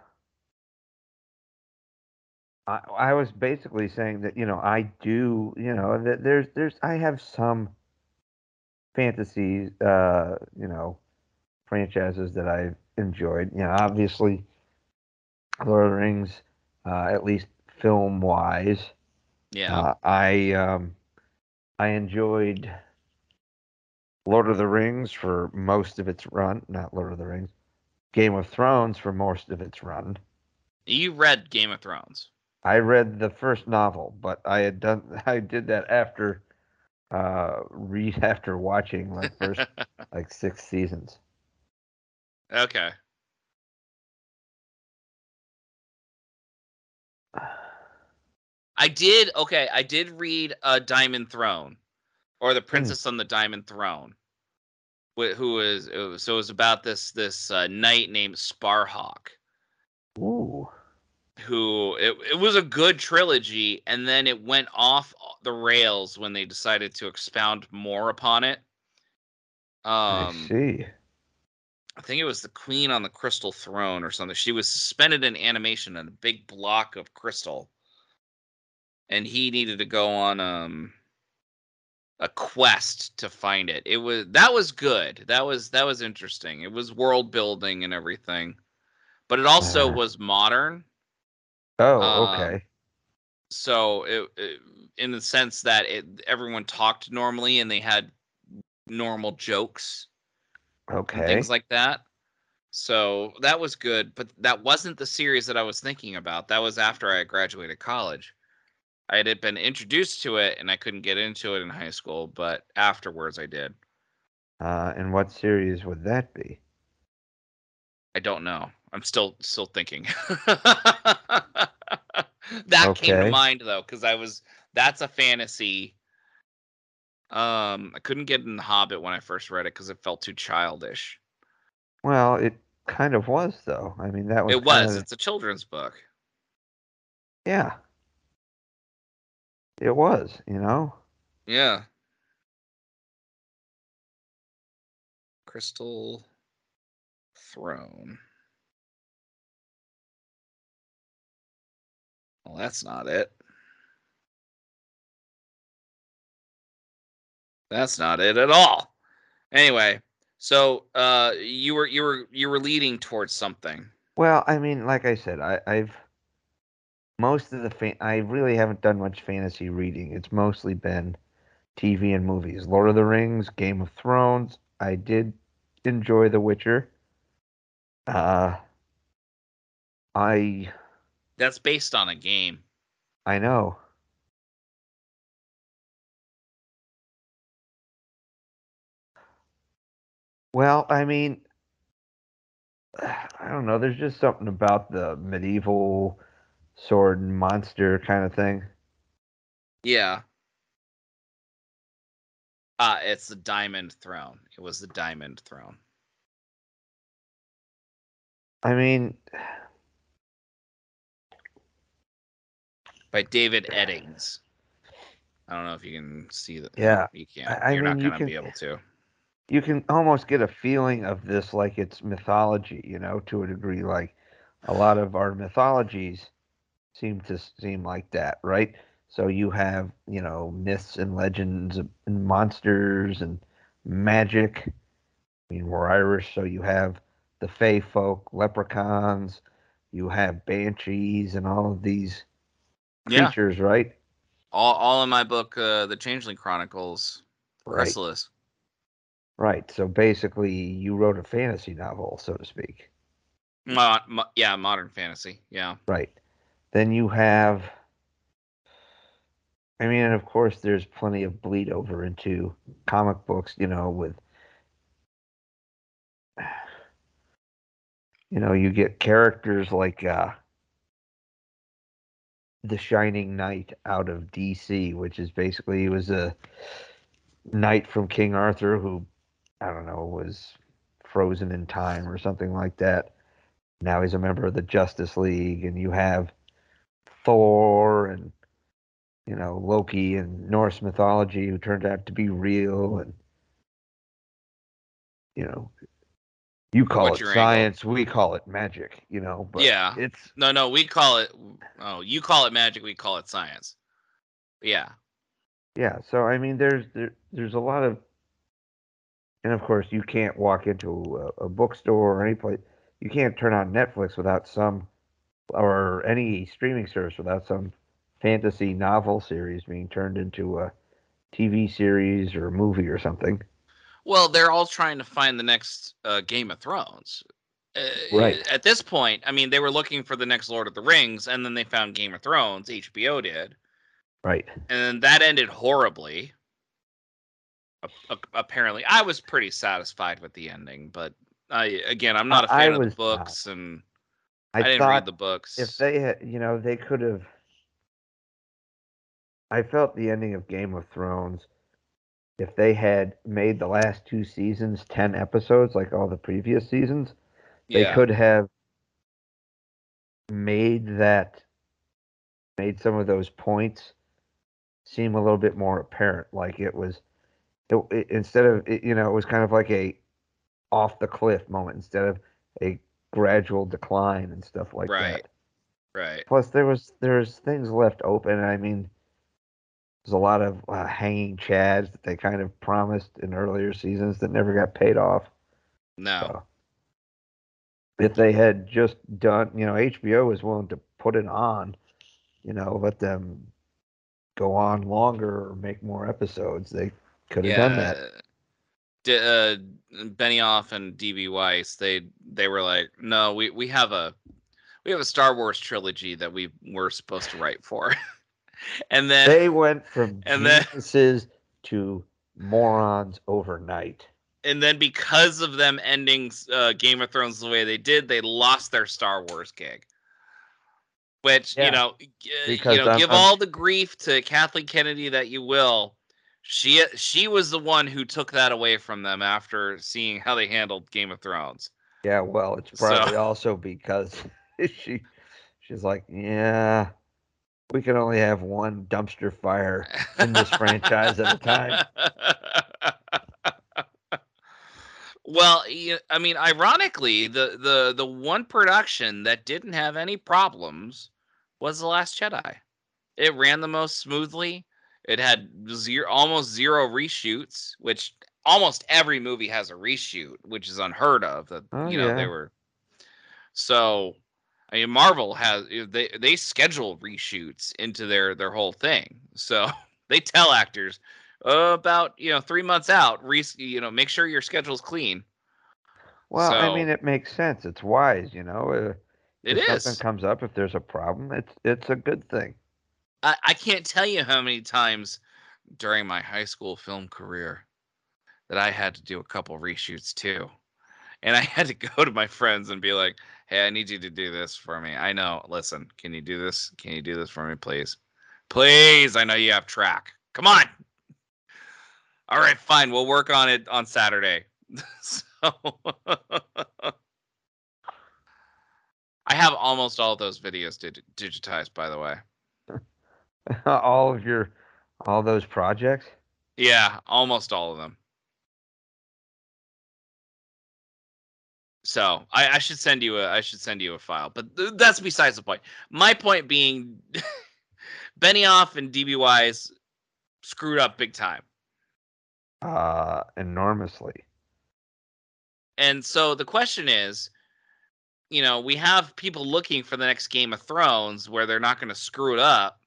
I I was basically saying that you know I do you know that there's there's I have some fantasy uh you know franchises that I've enjoyed. You know, obviously, Lord of the Rings, uh, at least film wise. Yeah. Uh, I um, I enjoyed Lord of the Rings for most of its run. Not Lord of the Rings. Game of Thrones for most of its run. You read Game of Thrones. I read the first novel, but I had done [LAUGHS] I did that after uh read [LAUGHS] after watching like first [LAUGHS] like six seasons. okay. I did okay. I did read a Diamond Throne, or the Princess on the Diamond Throne, wh- who was, it was so it was about this this uh, knight named Sparhawk, Ooh. who it it was a good trilogy, and then it went off the rails when they decided to expound more upon it. I Um, see. I think it was the Queen on the Crystal Throne or something. She was suspended in animation in a big block of crystal, and he needed to go on um a quest to find it. It was that was good. That was that was interesting. It was world building and everything, but it also Uh. was modern. Oh, um, okay. So it, it in the sense that it everyone talked normally and they had normal jokes. Okay. things like that. So that was good, but that wasn't the series that I was thinking about. That was after I graduated college. I had been introduced to it and I couldn't get into it in high school, but afterwards I did. uh, and what series would that be? I don't know. I'm still still thinking. [LAUGHS] that came to mind though, because I was that's a fantasy. Um, I couldn't get in the Hobbit when I first read it because it felt too childish. Well, it kind of was though. I mean, that was It was. kinda- It's a children's book. yeah. It was, you know. Yeah. Crystal Throne. Well, that's not it. That's not it at all. Anyway, so uh you were you were you were leading towards something. Well, I mean, like I said, I, I've most of the fan- I really haven't done much fantasy reading. It's mostly been TV and movies. Lord of the Rings, Game of Thrones. I did enjoy The Witcher. Uh, I That's based on a game. I know. Well, I mean, [SIGHS] I don't know. There's just something about the medieval sword monster kind of thing. Yeah. Uh it's the Diamond Throne. It was the Diamond Throne. I mean, by David Eddings. I don't know if you can see that. Yeah, you can't. I- I You're not mean, you gonna can- be able to. you can almost get a feeling of this like it's mythology, you know, to a degree. Like a lot of our mythologies seem to seem like that, right? So you have, you know, myths and legends and monsters and magic. I mean, we're Irish, so you have the Fey folk, leprechauns, you have banshees and all of these Yeah, creatures, right? all, all in my book, uh, The Changeling Chronicles, Right. Chrysalis. Right. So basically, you wrote a fantasy novel, so to speak. Mo- mo- yeah, modern fantasy. Yeah, Right. Then you have. I mean, and of course, there's plenty of bleed over into comic books, you know, with. [SIGHS] You know, you get characters like uh, the Shining Knight out of DC, which is basically he was a knight from King Arthur who, I don't know, was frozen in time or something like that. Now he's a member of the Justice League, and you have Thor and you know Loki and Norse mythology who turned out to be real, and you know you call What's it your angle? science, we call it magic. You know, but Yeah. it's no, no, we call it. Oh, you call it magic. We call it science. Yeah, yeah. So I mean, there's there, there's a lot of, and of course you can't walk into a, a bookstore or any place. You can't turn on Netflix without some or any streaming service without some fantasy novel series being turned into a TV series or a movie or something. Well, they're all trying to find the next uh, Game of Thrones. Uh, Right. At this point, I mean, they were looking for the next Lord of the Rings, and then they found Game of Thrones. HBO did, Right. and that ended horribly. Apparently, I was pretty satisfied with the ending, but I again, I'm not a fan of the books, and I, I, didn't read the books. if they had, you know, they could have. I felt the ending of Game of Thrones, if they had made the last two seasons 10 episodes like all the previous seasons, they yeah, could have made that, made some of those points seem a little bit more apparent. Like it was, it, it- instead of, it, you know, it was kind of like a off the cliff moment instead of a gradual decline and stuff like Right. that. right. Right. Plus, there was there's things left open. I mean, there's a lot of uh, hanging chads that they kind of promised in earlier seasons that never got paid off. No, So, if they had just done, you know, HBO was willing to put it on, you know, let them go on longer or make more episodes. They could have done that. Uh, Benioff and DB Weiss, they they were like, no, we we have a we have a Star Wars trilogy that we were supposed to write for, [LAUGHS] and then They went from and then- geniuses to morons overnight. and then because of them ending uh, Game of Thrones the way they did, they lost their Star Wars gig. Which Yeah. you know, Because you know, I'm- give I'm- all the grief to Kathleen Kennedy that you will. She uh, she was the one who took that away from them after seeing how they handled Game of Thrones. Yeah, well, it's So- probably also because [LAUGHS] she she's like, yeah, we can only have one dumpster fire in this franchise at a time. [LAUGHS] well, I mean, ironically, the the the one production that didn't have any problems was the Last Jedi. It ran the most smoothly. It had zero, almost zero reshoots, which almost every movie has a reshoot, which is unheard of. That Oh, you know they were. So, I mean, Marvel has they they schedule reshoots into their their whole thing. So [LAUGHS] they tell actors uh, about you know three months out, re- you know, make sure your schedule's clean. Well, I mean, it makes sense. It's wise, you know. Uh, It if is. something comes up, if there's a problem, it's it's a good thing. I, I can't tell you how many times during my high school film career that I had to do a couple reshoots too. And I [LAUGHS] had to go to my friends and be like, hey, I need you to do this for me. I know. Listen, can you do this? Can you do this for me, please? Please. I know you have track. Come on. All right, fine. We'll work on it on Saturday. [LAUGHS] so I have almost all those videos dig- digitized, by the way. [LAUGHS] all of your all those projects. Yeah, almost all of them. So I, I should send you a I should send you a file, but th- that's besides the point. My point being, [LAUGHS] Benioff and DB Weiss screwed up big time, Uh, enormously. and so the question is, you know, we have people looking for the next Game of Thrones where they're not going to screw it up,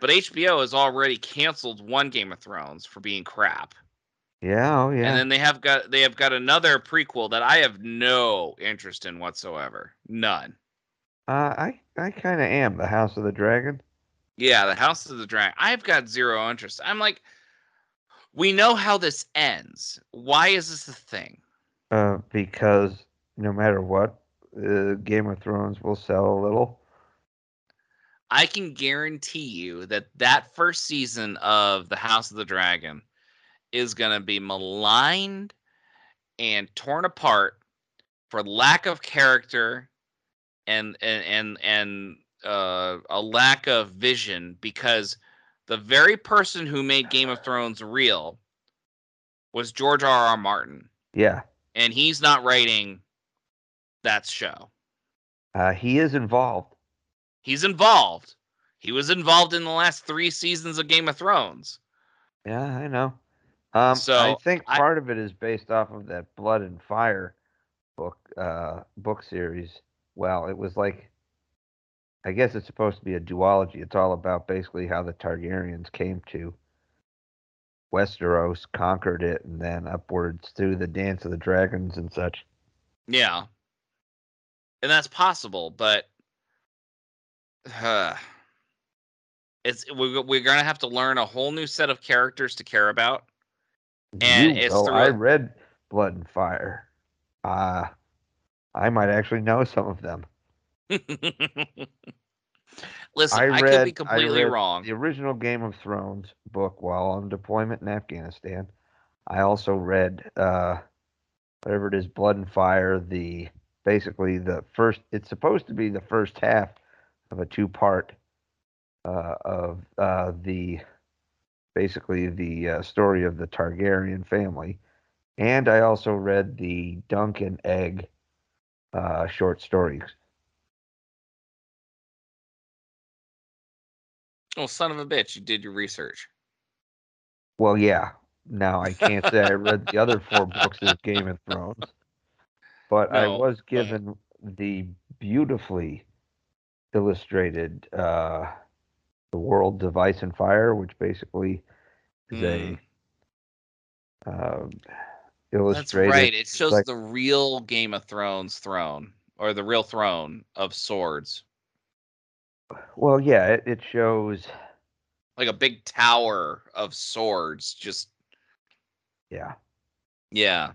but HBO has already canceled one Game of Thrones for being crap. Yeah, oh yeah. And then they have got they have got another prequel that I have no interest in whatsoever. None. uh, I I kind of am the House of the Dragon. Yeah, the House of the Dragon. I've got zero interest. I'm like, we know how this ends. Why is this a thing? Uh, because no matter what, uh, Game of Thrones will sell a little. I can guarantee you that that first season of the House of the Dragon is going to be maligned and torn apart for lack of character and and and and uh, a lack of vision because the very person who made Game of Thrones real was George R. R. Martin, Yeah, and he's not writing that show. uh, he is involved. He's involved. He was involved in the last three seasons of Game of Thrones. Yeah, I know. Um, so I think I- part of it is based off of that Blood and Fire book uh, book series. Well, it was like I guess it's supposed to be a duology. It's all about basically how the Targaryens came to Westeros, conquered it, and then upwards through the Dance of the Dragons and such. Yeah. And that's possible, but uh, it's we, we're gonna have to learn a whole new set of characters to care about. And you, it's through I read Blood and Fire. Uh, I might actually know some of them. [LAUGHS] Listen, I I, read, could be completely read wrong. The original Game of Thrones book while on deployment in Afghanistan. I also read uh, whatever it is, Blood and Fire. The basically the first. It's supposed to be the first half of a two-part uh, of uh, the basically the uh, story of the Targaryen family. And I also read the Dunk and Egg uh, short stories. Oh, son of a bitch! You did your research. Well, yeah. Now I can't say I read the other four books of Game of Thrones, but I was given the beautifully illustrated uh, "The world of Ice and Fire," which basically is Mm. a um, That's right. It shows like- the real Game of Thrones throne, or the real throne of swords, Well, yeah, it, it shows. like a big tower of swords. Just Yeah, yeah,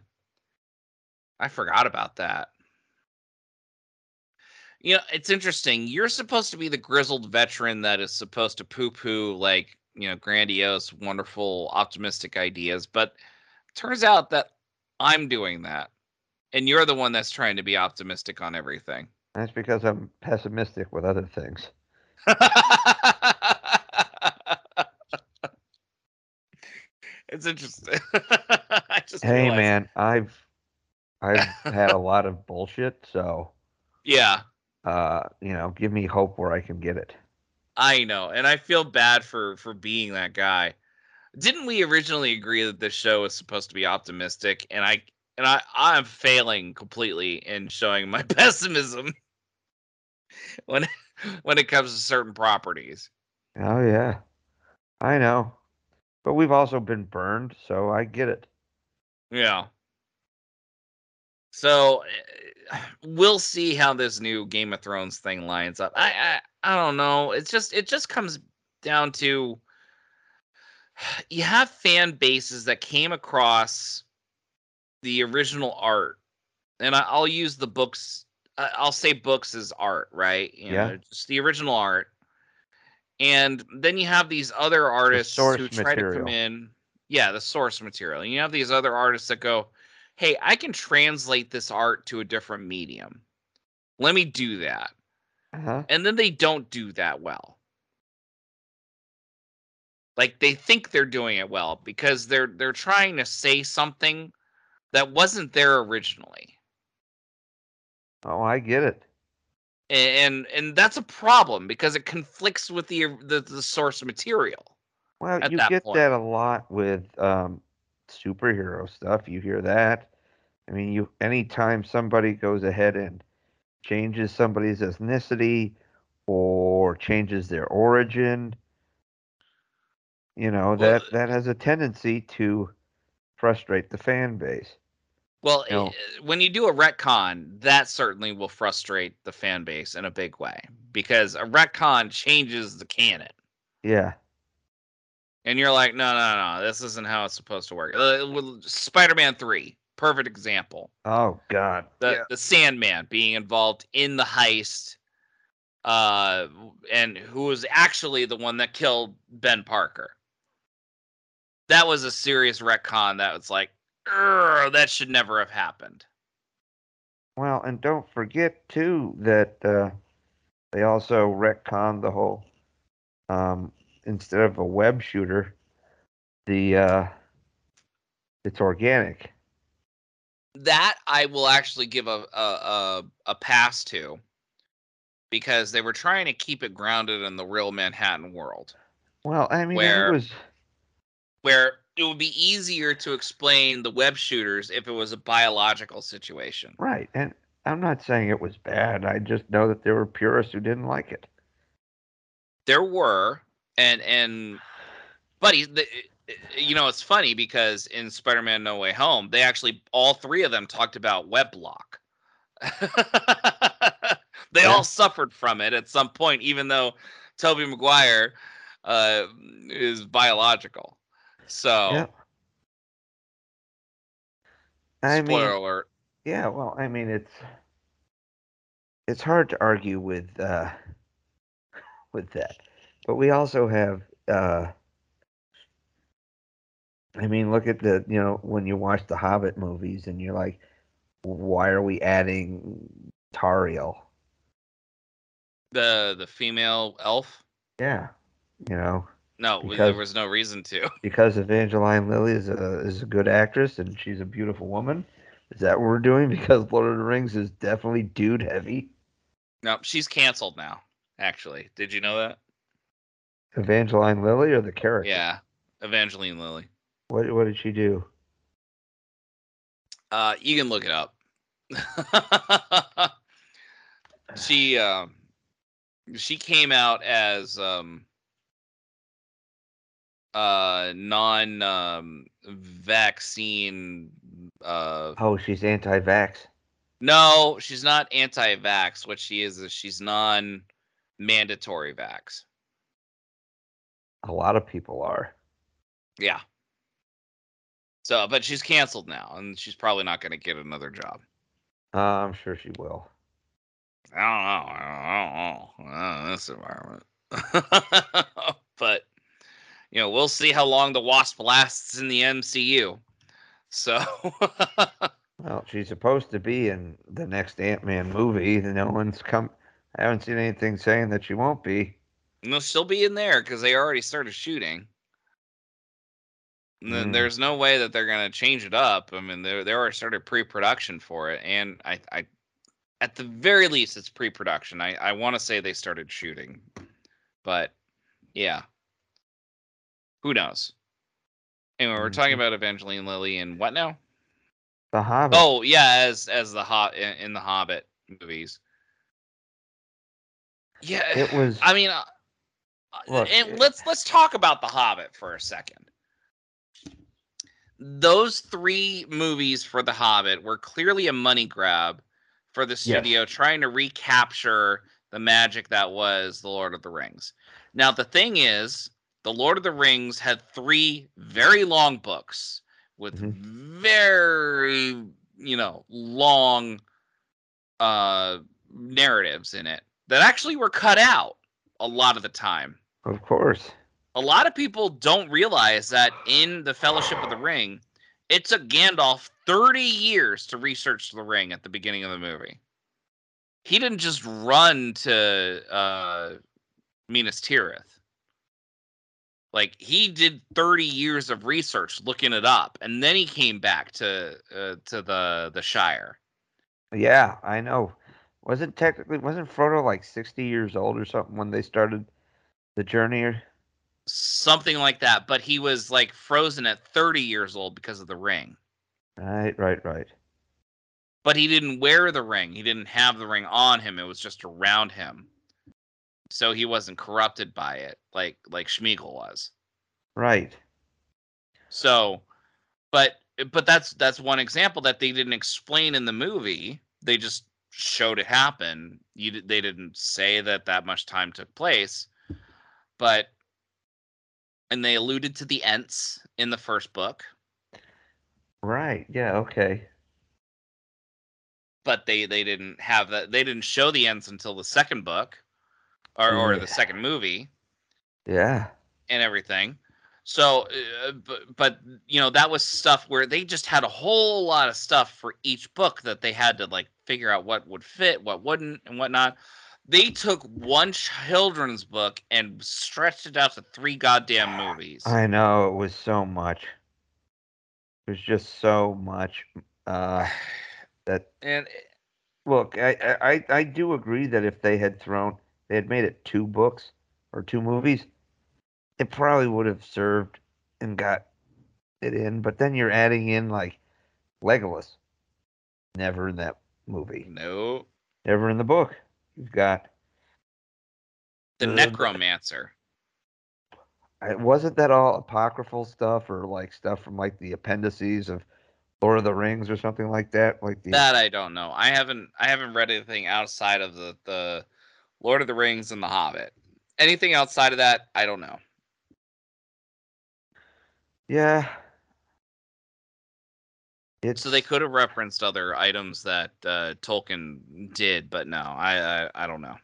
I forgot about that. You know, it's interesting. You're supposed to be the grizzled veteran that is supposed to poo-poo like you know grandiose, wonderful, optimistic ideas, but turns out that I'm doing that, and you're the one that's trying to be optimistic on everything. that's because I'm pessimistic with other things. [LAUGHS] it's interesting. [LAUGHS] Hey, realized- man, I've I've [LAUGHS] had a lot of bullshit, so Yeah, uh, you know, give me hope where I can get it. I know, and I feel bad for for being that guy. Didn't we originally agree that this show was supposed to be optimistic? And I and I I'm failing completely in showing my [LAUGHS] pessimism [LAUGHS] when when it comes to certain properties. Oh yeah, I know, but we've also been burned, so I get it. Yeah. So eh, we'll see how this new Game of Thrones thing lines up. I I, I don't know. It's just it just comes down to [SIGHS] you have fan bases that came across the original art, and I, I'll use the books. I'll say books as art, right? You Yeah. know, just the original art. And then you have these other artists who source try to come in. Yeah, the source material. And you have these other artists that go, hey, I can translate this art to a different medium. Let me do that. Uh-huh. And then they don't do that well. Like they think they're doing it well because they're they're trying to say something that wasn't there originally. Oh, I get it. And and that's a problem because it conflicts with the the, the source material. Well, you that get point. that a lot with um, superhero stuff. You hear that. I mean, you anytime somebody goes ahead and changes somebody's ethnicity or changes their origin, you know Well, that that has a tendency to frustrate the fan base. Well, No. i- when you do a retcon, that certainly will frustrate the fan base in a big way because a retcon changes the canon. Yeah, And you're like, no, no, no, this isn't how it's supposed to work. Uh, Spider-Man 3, perfect example. Oh God. The yeah. the Sandman being involved in the heist uh and who was actually the one that killed Ben Parker. That was a serious retcon that was like, that should never have happened. Well, and don't forget too that uh, they also retconned the whole. Um, instead of a web shooter, the uh, it's organic. That I will actually give a a a, a pass to because they were trying to keep it grounded in the real Manhattan world. Well, I mean, Where- it was where it would be easier to explain the web shooters if it was a biological situation. right, and I'm not saying it was bad. I just know that there were purists who didn't like it. there were, and and, but he, the, you know, it's funny because in Spider-Man: No Way Home, they actually all three of them talked about web block. [LAUGHS] they Yeah. all suffered from it at some point, even though Tobey Maguire uh, is biological. So, Yeah. I spoiler mean, alert. yeah. Well, I mean, it's it's hard to argue with uh, [LAUGHS] with that, but we also have. Uh, I mean, look at the you know when you watch the Hobbit movies and you're like, why are we adding Tauriel? The the female elf. Yeah, you know, No, there was no reason to. [LAUGHS] because Evangeline Lilly is a is a good actress and she's a beautiful woman. Is that what we're doing? [LAUGHS] Because Lord of the Rings is definitely dude heavy. No, she's canceled now. Actually, did you know that? Evangeline Lilly or the character? Yeah, Evangeline Lilly. What what did she do? Uh, you can look it up. [LAUGHS] she um, she came out as um, uh, non um, vaccine. Uh, Oh, she's anti-vax. no, she's not anti-vax. What she is is she's non-mandatory vax. A lot of people are. Yeah. So, but she's canceled now, and she's probably not going to get another job. Uh, I'm sure she will. I don't know. I don't know. Uh, this environment. [LAUGHS] but you know, we'll see how long the Wasp lasts in the MCU. So [LAUGHS] Well, she's supposed to be in the next Ant-Man movie. No one's come. I haven't seen anything saying that she won't be. No, she'll be in there because they already started shooting. Mm. there's no way that they're gonna change it up. I mean, they they already started pre-production for it, and I, I, at the very least, it's pre-production. I, I want to say they started shooting, but yeah, who knows? Anyway, we're talking Mhm. about Evangeline Lilly and what now? The Hobbit. Oh yeah, as as the hot in, in the Hobbit movies. Yeah, It was. I mean, uh, Look, and it- let's let's talk about the Hobbit for a second. Those three movies for the Hobbit were clearly a money grab for the studio, trying to recapture the magic that was the Lord of the Rings. Now the thing is, the Lord of the Rings had three very long books with Mhm. very you know long uh narratives in it that actually were cut out a lot of the time Of course. A lot of people don't realize that in the Fellowship of the Ring, it took Gandalf 30 years to research the ring at the beginning of the movie. He didn't just run to uh, Minas Tirith. Like he did 30 years of research looking it up, and then he came back to uh, to the the Shire. Yeah, I know. Wasn't technically wasn't Frodo like sixty years old or something when they started the journey? Something like that, but he was like frozen at 30 years old because of the ring. right, right, right. but he didn't wear the ring. He didn't have the ring on him. It was just around him. So he wasn't corrupted by it like like Sméagol was. Right. So but but that's that's one example that they didn't explain in the movie. They just showed it happen. You they didn't say that that much time took place. But and they alluded to the Ents in the first book, Right. Yeah. Okay. but they they didn't have that. They didn't show the Ents until the second book, or or Yeah. the second movie. Yeah. and everything. So, uh, but, but you know that was stuff where they just had a whole lot of stuff for each book that they had to like figure out what would fit, what wouldn't, and whatnot. They took one children's book and stretched it out to three goddamn movies. I know it was so much. It was just so much. Uh, [SIGHS] that and look, I, I I- do agree that if they had thrown, they had made it two books or two movies, it probably would have served and got it in. But then you're adding in like Legolas, never in that movie, no, never in the book. You've got The necromancer. I- wasn't that all apocryphal stuff or like stuff from like the appendices of Lord of the Rings or something like that? Like the That I don't know. I haven't I haven't read anything outside of the the Lord of the Rings and the Hobbit. Anything outside of that, I don't know. yeah. It's So they could have referenced other items that uh, Tolkien did, but no, I, I I don't know.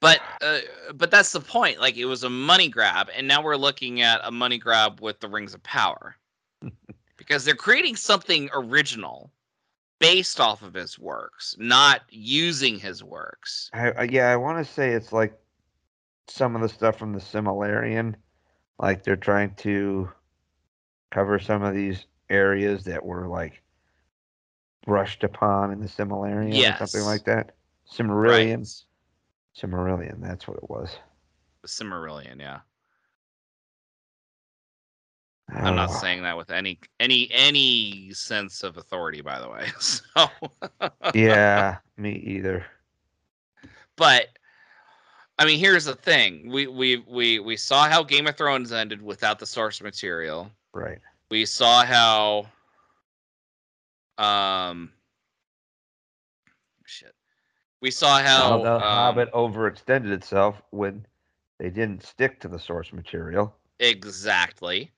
But uh, but that's the point. Like it was a money grab, and now we're looking at a money grab with the Rings of Power, [LAUGHS] because they're creating something original, based off of his works, not using his works. I, I yeah, I want to say it's like some of the stuff from the Silmarillion, like they're trying to cover some of these areas that were like brushed upon in the Silmarillion or something like that. Silmarillion, Right. Silmarillion, that's what it was. Silmarillion, yeah. I'm not Oh, saying that with any any any sense of authority, by the way. [LAUGHS] So, yeah, me either. but I mean, here's the thing: we we we we saw how Game of Thrones ended without the source material. Right. We saw how, um, shit. We saw how How the um, Hobbit overextended itself when they didn't stick to the source material. Exactly.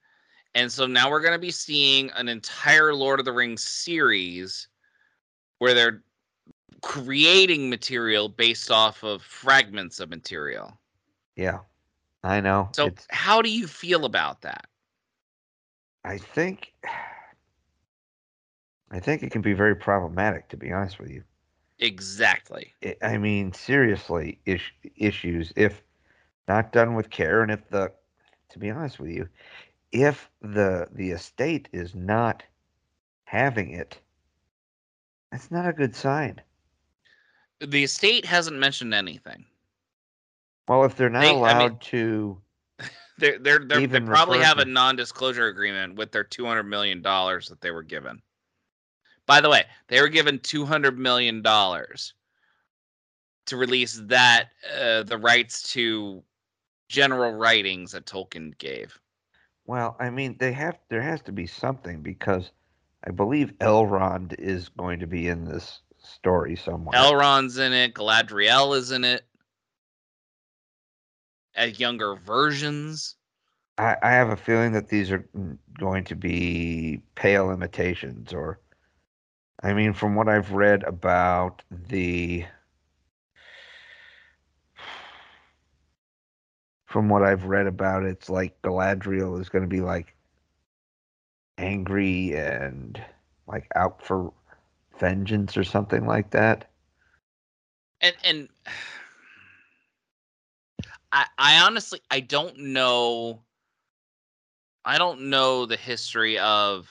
And so now we're going to be seeing an entire Lord of the Rings series where they're creating material based off of fragments of material. Yeah, I know. So, it's, how do you feel about that? I think, I think it can be very problematic, to be honest with you. Exactly. I- mean, seriously, is, issues if not done with care, and if the, to be honest with you, if the the estate is not having it, that's not a good sign. The estate hasn't mentioned anything. Well, if they're not They- I mean- allowed to, They're, they're, they're, they probably have a non-disclosure agreement with their $200 million that they were given. By the way, they were given $200 million to release that, uh, the rights to general writings that Tolkien gave. well, I mean, they have there has to be something because I believe Elrond is going to be in this story somewhere. Elrond's in it, Galadriel is in it, as younger versions. I, I have a feeling that these are mm, going to be pale imitations, or, I mean, from what I've read about the, from what I've read about it, it's like Galadriel is going to be like angry and like out for vengeance or something like that. and and I I honestly I don't know I don't know the history of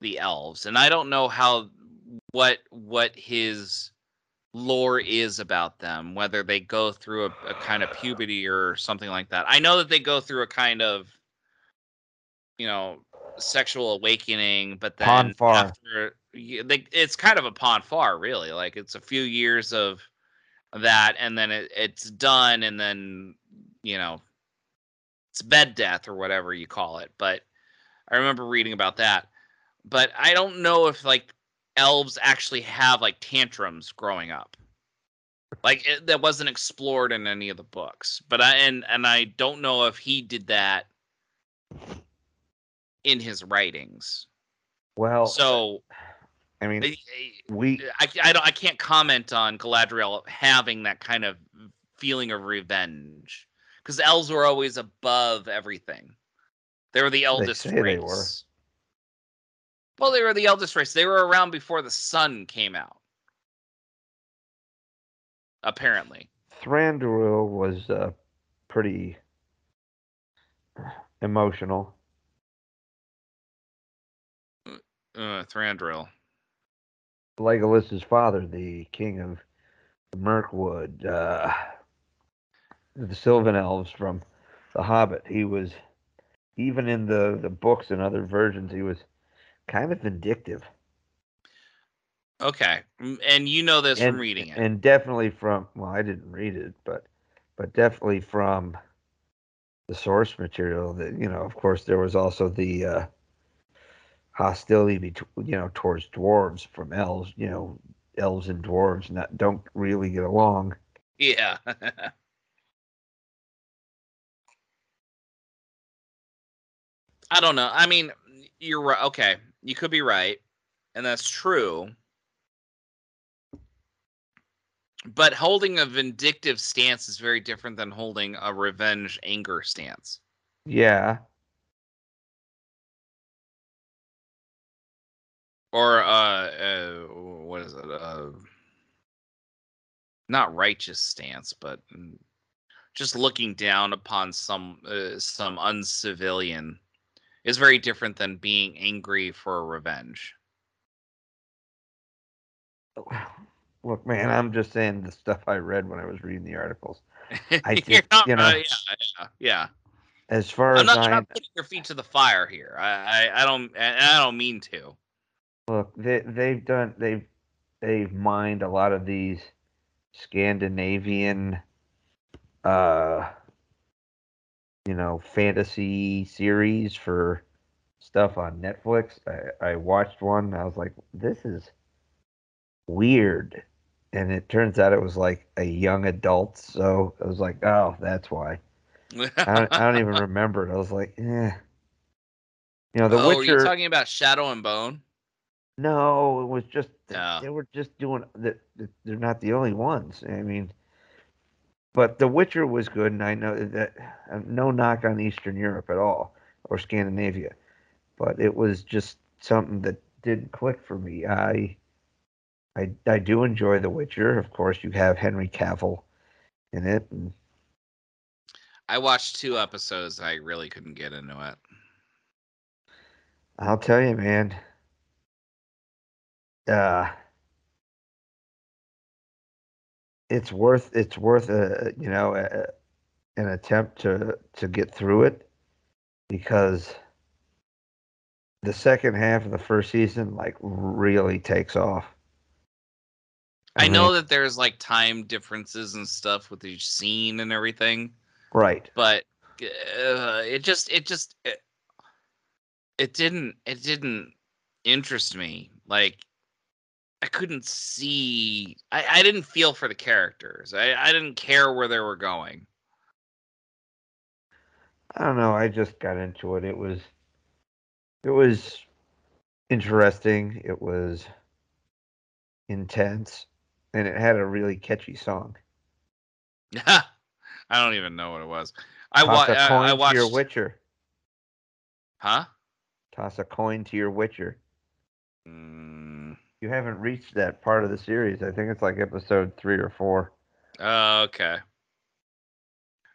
the elves and I don't know how what what his lore is about them whether they go through a, a kind of puberty or something like that. I know that they go through a kind of you know sexual awakening but then after they, it's kind of a pon farr really like it's a few years of that and then it, it's done and then you know it's bed death or whatever you call it but i remember reading about that. But i don't know if like elves actually have like tantrums growing up. Like it, that wasn't explored in any of the books but i and and i don't know if he did that in his writings. Well, so I mean, I, we I, I don't I can't comment on Galadriel having that kind of feeling of revenge because elves were always above everything. They were the eldest race. were. Well, they were the eldest race. They were around before the sun came out. Apparently, Thranduil was uh, pretty emotional. uh, Thranduil. Legolas's father, the king of the Mirkwood, uh, the Sylvan Elves from The Hobbit, he was even in the the books and other versions, he was kind of vindictive. Okay, and you know this and, from reading it. and definitely from well, I didn't read it, but but definitely from the source material. That you know, of course, there was also the uh, hostility between you know towards dwarves from elves. You know, elves and dwarves not don't really get along. yeah. [LAUGHS] I don't know. I mean, you're right. Okay, you could be right, and that's true. But holding a vindictive stance is very different than holding a revenge anger stance. Yeah, Or uh, uh what is it? Uh not righteous stance, but mm, just looking down upon some uh, some uncivilian is very different than being angry for revenge. look, man, I'm just saying the stuff I read when I was reading the articles. [LAUGHS] I just, not- you know, uh, yeah, yeah, yeah. As far I'm as not I trying to put your feet to the fire here. I, I, I don't, and I don't mean to. Look, they they've done they've they've mined a lot of these Scandinavian, uh, you know, fantasy series for stuff on Netflix. I, I watched one. And I was like, this is weird, and it turns out it was like a young adult. So I was like, oh, that's why. I don't, I don't even [LAUGHS] remember it. I was like, eh. You know, The oh, are you talking about Shadow and Bone? No, it was just No. they were just doing that. They're not the only ones. I mean, but The Witcher was good, and I know that uh, no knock on Eastern Europe at all or Scandinavia, but it was just something that didn't click for me. I, I, I do enjoy The Witcher. Of course, you have Henry Cavill in it, and I watched two episodes. I really couldn't get into it. I'll tell you, man. Uh, it's worth it's worth a you know a, an attempt to to get through it because the second half of the first season like really takes off. I know that there's like time differences and stuff with each scene and everything, right. but uh, it just, it just, it, it didn't, it didn't interest me. Like, I couldn't see, I, I didn't feel for the characters. I, I didn't care where they were going. I don't know. I just got into it. It was it was interesting. It was intense, and it had a really catchy song. [LAUGHS] I don't even know what it was. I, Toss wa- a I, coin I watched, your Witcher. huh? Toss a coin to your Witcher. Mm, You haven't reached that part of the series. I think it's like episode three or four. oh, okay.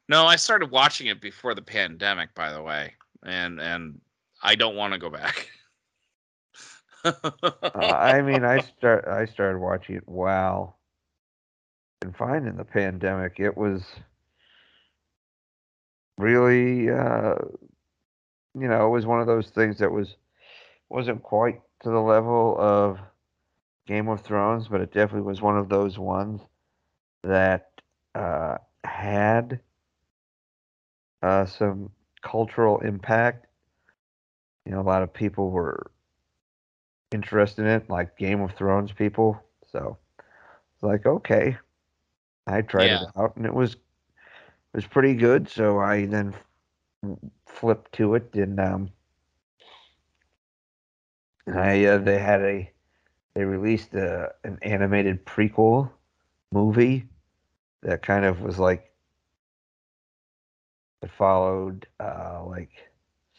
No, I started watching it before the pandemic, by the way, and and I don't want to go back. Uh, I [LAUGHS] mean, I start I started watching it while confined in the pandemic. It was really, uh, you know, it was one of those things that was wasn't quite to the level of Game of Thrones, but it definitely was one of those ones that uh, had uh, some cultural impact. You know, a lot of people were interested in it, like Game of Thrones people. So it's like, okay, I tried Yeah. it out, and it was it was pretty good. So I then f- flipped to it, and um, and I uh, they had a they released a, an animated prequel movie that kind of was like it followed uh like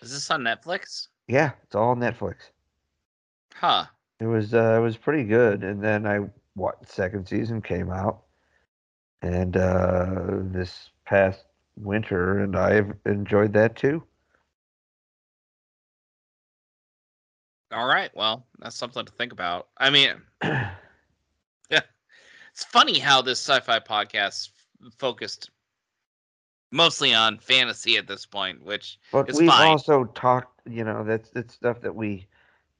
Is this on Netflix? yeah it's all on netflix Huh. it was uh it was pretty good and then i what second season came out and uh this past winter and i've enjoyed that too All right. Well, that's something to think about. I mean, [CLEARS THROAT] it's funny how this sci-fi podcast f- focused mostly on fantasy at this point, which but we've fine. also talked you know that's that's stuff that we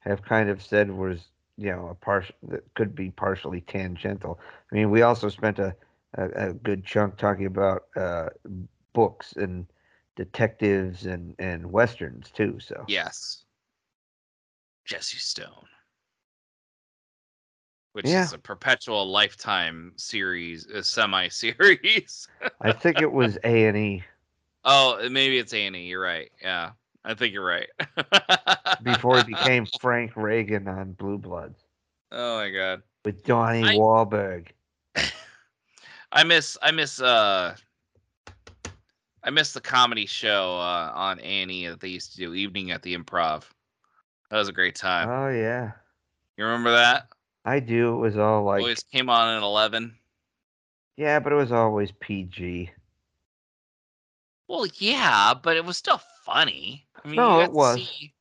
have kind of said was you know a partial that could be partially tangential. I mean, we also spent a a, a good chunk talking about uh, books and detectives and and westerns too. So Yes. Jesse Stone. Which Yeah. is a perpetual lifetime series, a semi series. [LAUGHS] I think it was A and E oh, maybe it's Annie. You're right. Yeah. I think you're right. [LAUGHS] before he became Frank Reagan on Blue Bloods Oh my god. with Donnie I- Wahlberg. [LAUGHS] I miss I miss uh I miss the comedy show uh, on Annie that they used to do evening at the improv. That was a great time. Oh yeah, You remember that? I do. It was all like Always came on at eleven. yeah, but it was always PG. Well, yeah, but it was still funny. I mean, No, you it got was. To see,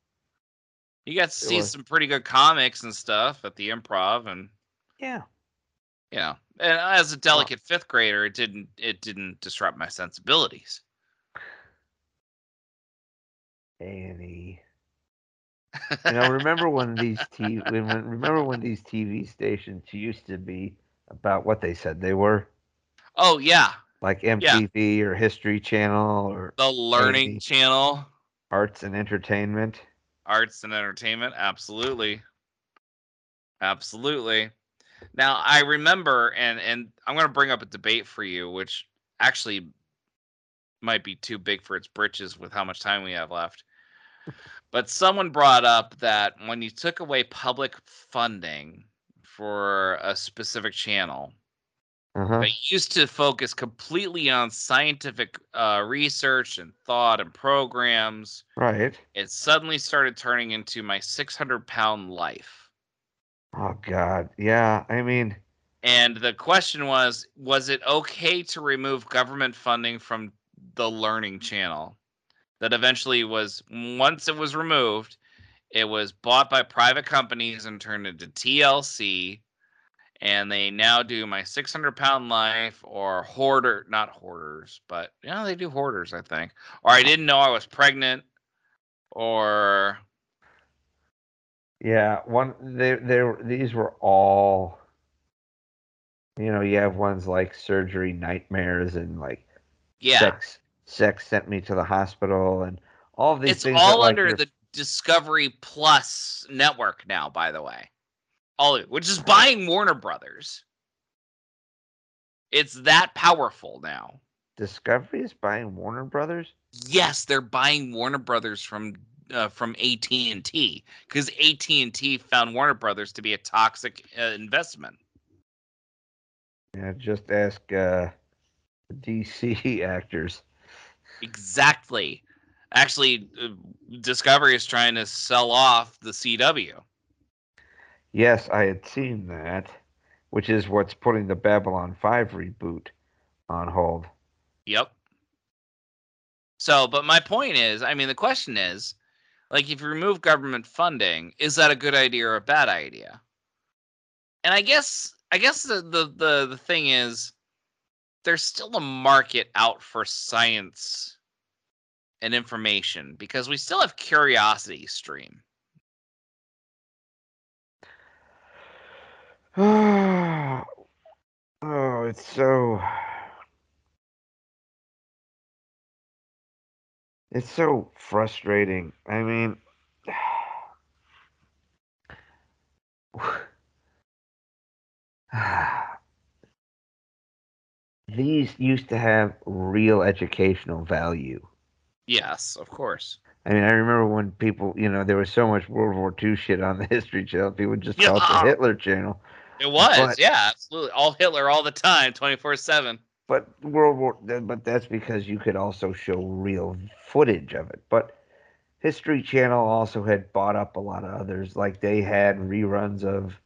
you got to see some pretty good comics and stuff at the improv, and Yeah. you know, and as a delicate fifth grader, it didn't it didn't disrupt my sensibilities. Annie. You know, [LAUGHS] remember when these t- when, when- remember when these TV stations used to be about what they said they were, Oh yeah, like MTV or History Channel or the Learning Maybe. Channel, Arts and Entertainment. arts and entertainment, absolutely, absolutely. Now I remember, and and I'm going to bring up a debate for you, which actually might be too big for its britches with how much time we have left. But someone brought up that when you took away public funding for a specific channel, Uh-huh. that used to focus completely on scientific uh, research and thought and programs, Right. it suddenly started turning into my 600 pound life. Oh God. Yeah. I mean, And the question was was it okay to remove government funding from the learning channel? That eventually was, once it was removed, it was bought by private companies and turned into TLC. And they now do my 600 pound life or hoarder, not hoarders, but yeah, they do hoarders, I think. Or I didn't know I was pregnant or yeah. One. They. They. were- These were all. You know, you have ones like surgery nightmares and like yeah. sex. Sex sent me to the hospital and all of these it's things. that, all like, under the Discovery Plus network now, by the way. All which is buying Warner Brothers. It's that powerful now. Discovery is buying Warner Brothers. Yes, they're buying Warner Brothers from uh, from AT and T because AT and T found Warner Brothers to be a toxic uh, investment. Yeah, just ask uh, DC [LAUGHS] actors. Exactly. Actually, uh, Discovery is trying to sell off the CW. Yes, I had seen that, which is what's putting the Babylon 5 reboot on hold. Yep. So, but my point is, I mean, the question is, like, if you remove government funding, is that a good idea or a bad idea? And I guess, I guess the the the, the thing is, there's still a market out for science and information because we still have Curiosity Stream. [SIGHS] oh, it's so. It's so frustrating. I mean, [SIGHS] [SIGHS] these used to have real educational value. Yes, of course. I mean, I remember when people, you know, there was so much World War II shit on the [LAUGHS] History Channel. People would just call it the Hitler Channel. It was, But- yeah, absolutely. All Hitler all the time, 24 7. But World War, but that's because you could also show real footage of it. But History Channel also had bought up a lot of others. Like they had reruns of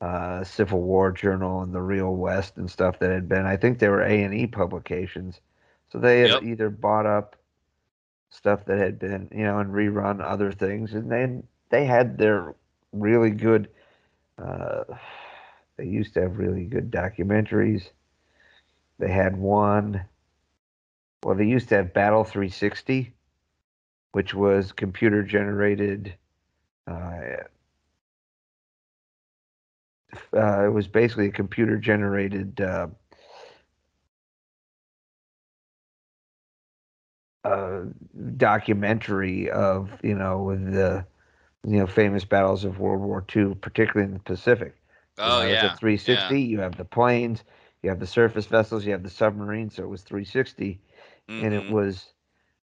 uh, Civil War Journal and the Real West and stuff that had been. I think they were A and E publications, so they had Yep. either bought up stuff that had been, you know, and rerun other things, and then they had their really good. Uh, they used to have really good documentaries. They had one. Well, they used to have Battle 360, which was computer generated uh, uh, it was basically a computer generated uh, uh, documentary of you know the you know famous battles of World War II, particularly in the Pacific. Oh you know, yeah. At 360, you have the planes, you have the surface vessels, you have the submarines. So it was 360, and it Mhm. was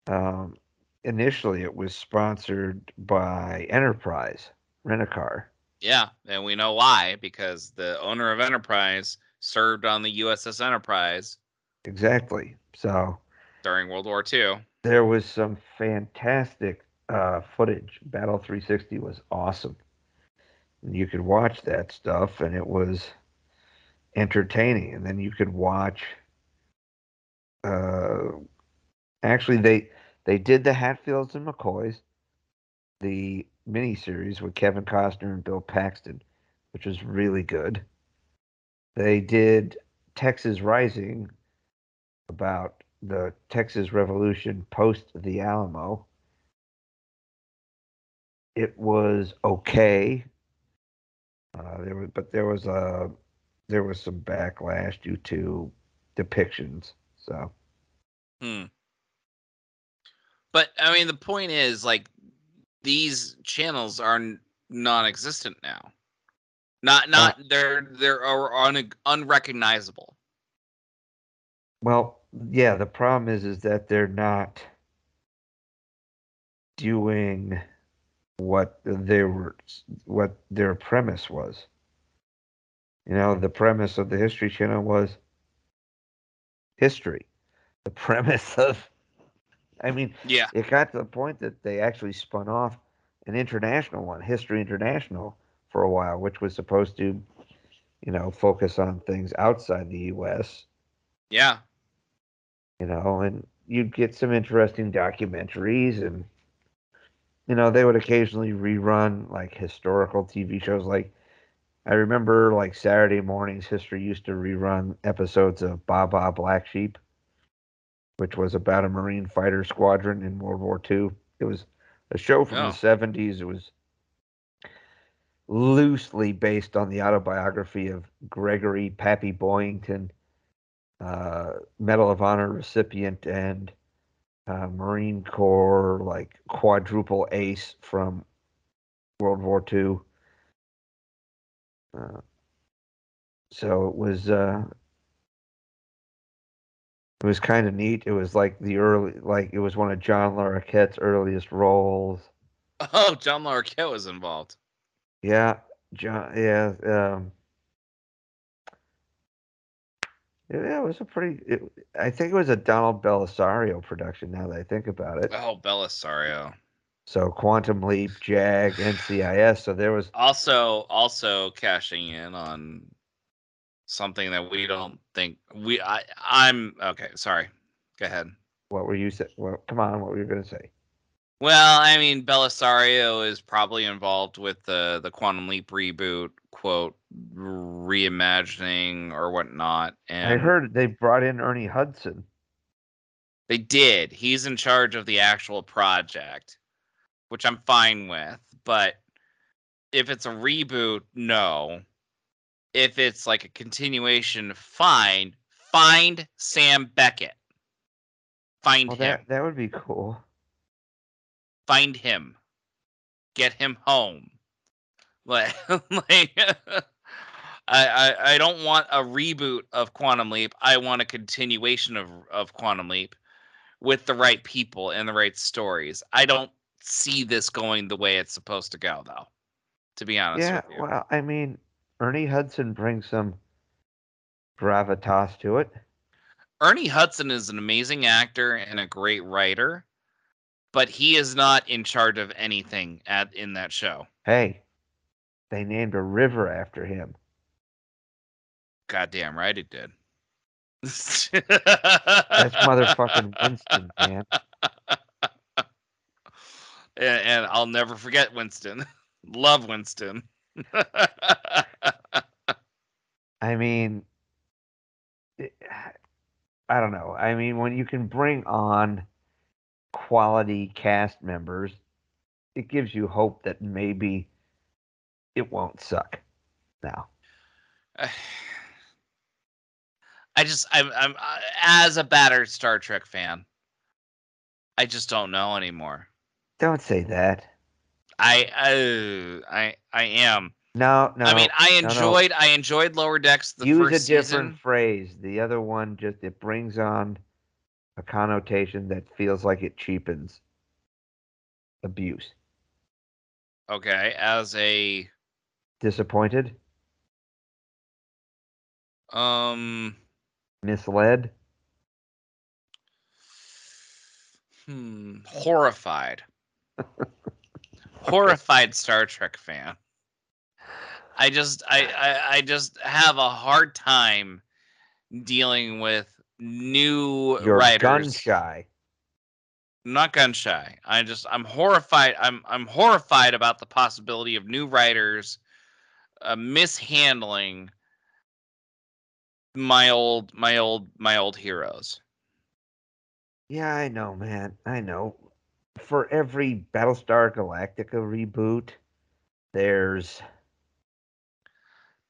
um, initially it was sponsored by Enterprise Rent a Car. Yeah, and we know why because the owner of Enterprise served on the USS Enterprise Exactly. So during World War II. there was some fantastic uh, footage. Battle 360 was awesome. And you could watch that stuff, and it was entertaining. And then you could watch. Uh, actually, they they did the Hatfields and McCoys, the miniseries with Kevin Costner and Bill Paxton, which was really good. They did Texas Rising about the Texas Revolution post the Alamo. It was okay. Uh, there was, but there was a there was some backlash due to depictions. So Hmm. But I mean, the point is, like, these channels are non-existent now. Not, not they're they're are un, unrecognizable. Well, yeah, the problem is is that they're not doing what they were what their premise was. You know, the premise of the History Channel was history. The premise [LAUGHS] of I mean, Yeah. it got to the point that they actually spun off an international one, History International, for a while, which was supposed to, you know, focus on things outside the US Yeah. you know, and you'd get some interesting documentaries and you know, they would occasionally rerun like historical TV shows like I remember like Saturday mornings history used to rerun episodes of Baa Baa Black Sheep, which was about a Marine fighter squadron in World War II. It was a show from Oh. the 70s. It was loosely based on the autobiography of Gregory Pappy Boyington, uh, Medal of Honor recipient and uh, Marine Corps like quadruple ace from World War II. Uh, so it was uh, it was kind of neat. It was like the early, like it was one of John Larroquette's earliest roles. Oh, John Larroquette was involved. Yeah, John. Yeah, um, yeah, it was a pretty. It, I think it was a Donald Bellisario production. Now that I think about it, Oh, Bellisario. so Quantum Leap, Jag, NCIS. So there was. Also, also cashing in on something that we don't think we. I. I'm okay. Sorry. Go ahead. What were you saying? Well, come on. What were you going to say? Well, I mean, Bellisario is probably involved with the the Quantum Leap reboot, quote, reimagining or whatnot. And I heard they brought in Ernie Hudson. they did. He's in charge of the actual project, which I'm fine with. But if it's a reboot, no. If it's like a continuation, fine. Find Sam Beckett. Find Well, him. that that would be cool. find him get him home [LAUGHS] like, [LAUGHS] like [LAUGHS] I, I i don't want a reboot of quantum leap i want a continuation of of quantum leap with the right people and the right stories i don't see this going the way it's supposed to go though to be honest Yeah, with you well, I mean, Ernie Hudson brings some gravitas to it. ernie hudson is an amazing actor and a great writer but he is not in charge of anything at in that show Hey, they named a river after him. Goddamn right it did. That's motherfucking [LAUGHS] Winston, man. And, and I'll never forget Winston. [LAUGHS] Love Winston. I mean, it- I don't know. I mean, when you can bring on quality cast members, it gives you hope that maybe it won't suck. Now, [SIGHS] I just I'm I'm uh, as a battered Star Trek fan, I just don't know anymore. Don't say that. I uh, I I am. No, no. I mean, I no, no. enjoyed I enjoyed Lower Decks the Use a different season. phrase. The other one just it brings on a connotation that feels like it cheapens abuse. Okay, as a Disappointed, um misled. hmm, horrified. [LAUGHS] horrified Star Trek fan. I just I, I I just have a hard time dealing with new You're writers. gun shy. I'm not gun shy. I just I'm horrified. I'm I'm horrified about the possibility of new writers uh, mishandling my old my old my old heroes. Yeah, I know, man. I know. For every Battlestar Galactica reboot, there's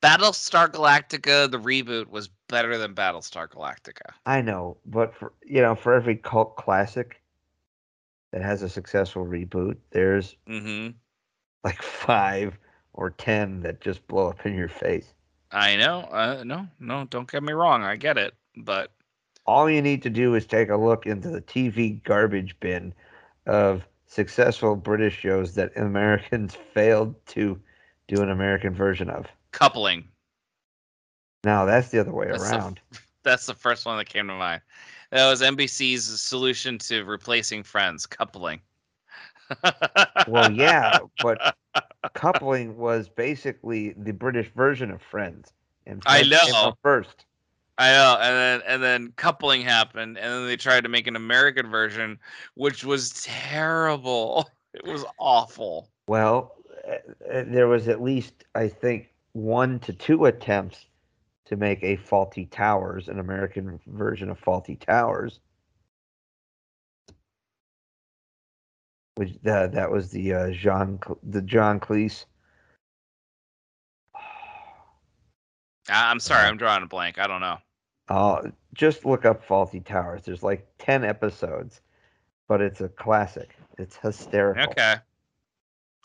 Battlestar Galactica the reboot was better than Battlestar Galactica. I know, but for you know, for every cult classic that has a successful reboot, there's Mhm. like five or ten that just blow up in your face. I know. Uh, no, no, don't get me wrong. I get it, but All you need to do is take a look into the TV garbage bin of successful British shows that [LAUGHS] Americans failed to do an American version of. coupling. Now that's the other way That's the- around. [LAUGHS] That's the first one that came to mind. That was NBC's solution to replacing Friends, coupling. well, yeah, but [LAUGHS] coupling was basically the British version of Friends. And I Friends came know. first. I know, and then and then coupling happened, and then they tried to make an American version, which was terrible. [LAUGHS] It was awful. Well, uh, uh, there was at least, I think, one to two attempts to make a Fawlty Towers, an American version of Fawlty Towers. Which uh, that was the uh, Jean the John Cleese. I- I'm sorry, Uh, I'm drawing a blank. I don't know. Uh, just look up Fawlty Towers. There's like ten episodes, but it's a classic. It's hysterical. Okay,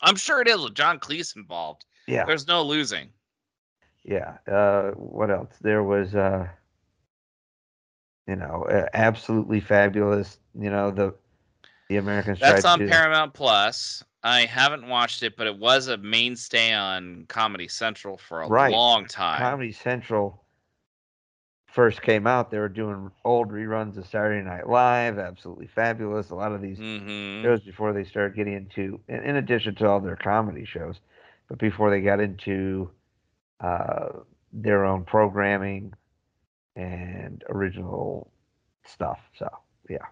I'm sure it is with John Cleese involved. Yeah. There's no losing. Yeah. Uh, what else? There was, uh, you know, uh, absolutely fabulous. You know, the the Americans That's on Paramount Plus. I haven't watched it, but it was a mainstay on Comedy Central for a Right. long time. Comedy Central first came out. They were doing old reruns of Saturday Night Live. Absolutely fabulous. A lot of these hmm shows before they started getting into, in, in addition to all their comedy shows, but before they got into uh, their own programming and original stuff. So yeah.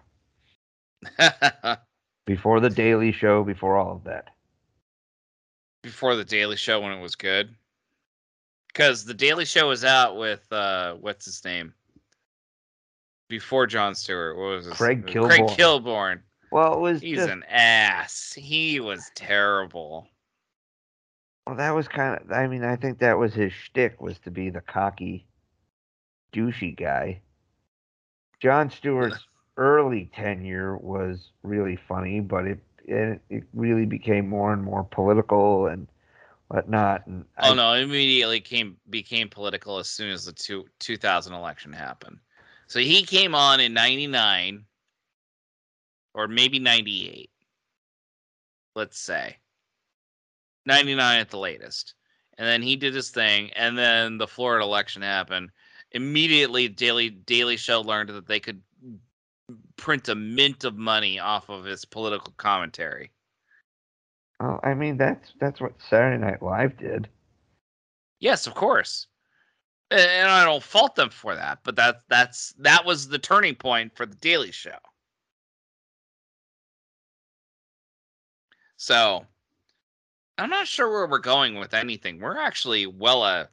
[LAUGHS] before the Daily Show, before all of that. Before the Daily Show when it was good. Because the Daily Show was out with uh what's his name? Before Jon Stewart. What was his Craig Craig Kilborn. Kilborn. Well, it was He's just an ass. He was terrible. well, that was kind of. I mean, I think that was his shtick was to be the cocky, douchey guy. Jon Stewart's early tenure was really funny, but it it, it really became more and more political and whatnot. And Oh I- no, it immediately came became political as soon as the two, 2000 election happened. So he came on in 99 or maybe 98. Let's say. 99 at the latest. And then he did his thing and then the Florida election happened. Immediately Daily Daily Show learned that they could print a mint of money off of his political commentary. Well, I mean, that's that's what Saturday Night Live did. Yes, of course. And I don't fault them for that, but that that's that was the turning point for the Daily Show. So, I'm not sure where we're going with anything. We're actually well uh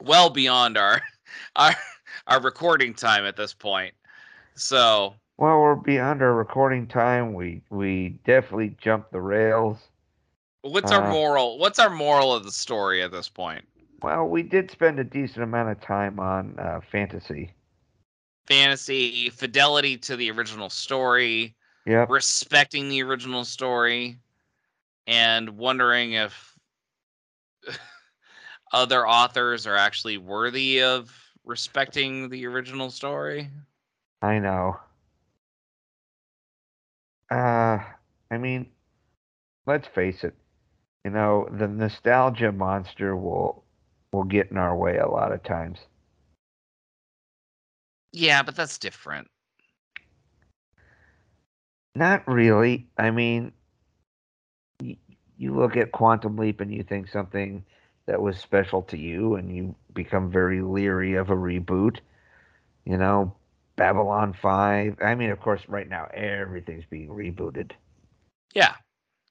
well beyond our [LAUGHS] our our recording time at this point. So, Well, we're beyond our recording time. We we definitely jumped the rails. what's our Uh, moral? What's our moral of the story at this point? Well, we did spend a decent amount of time on uh, fantasy. Fantasy, fidelity to the original story, Yeah, respecting the original story, and wondering if [LAUGHS] other authors are actually worthy of respecting the original story. I know. Uh, I mean, let's face it. You know, the nostalgia monster will will get in our way a lot of times. Yeah, but that's different. Not really. I mean, y- you look at Quantum Leap and you think something that was special to you, and you become very leery of a reboot. You know, Babylon 5. I mean, of course, right now everything's being rebooted. Yeah,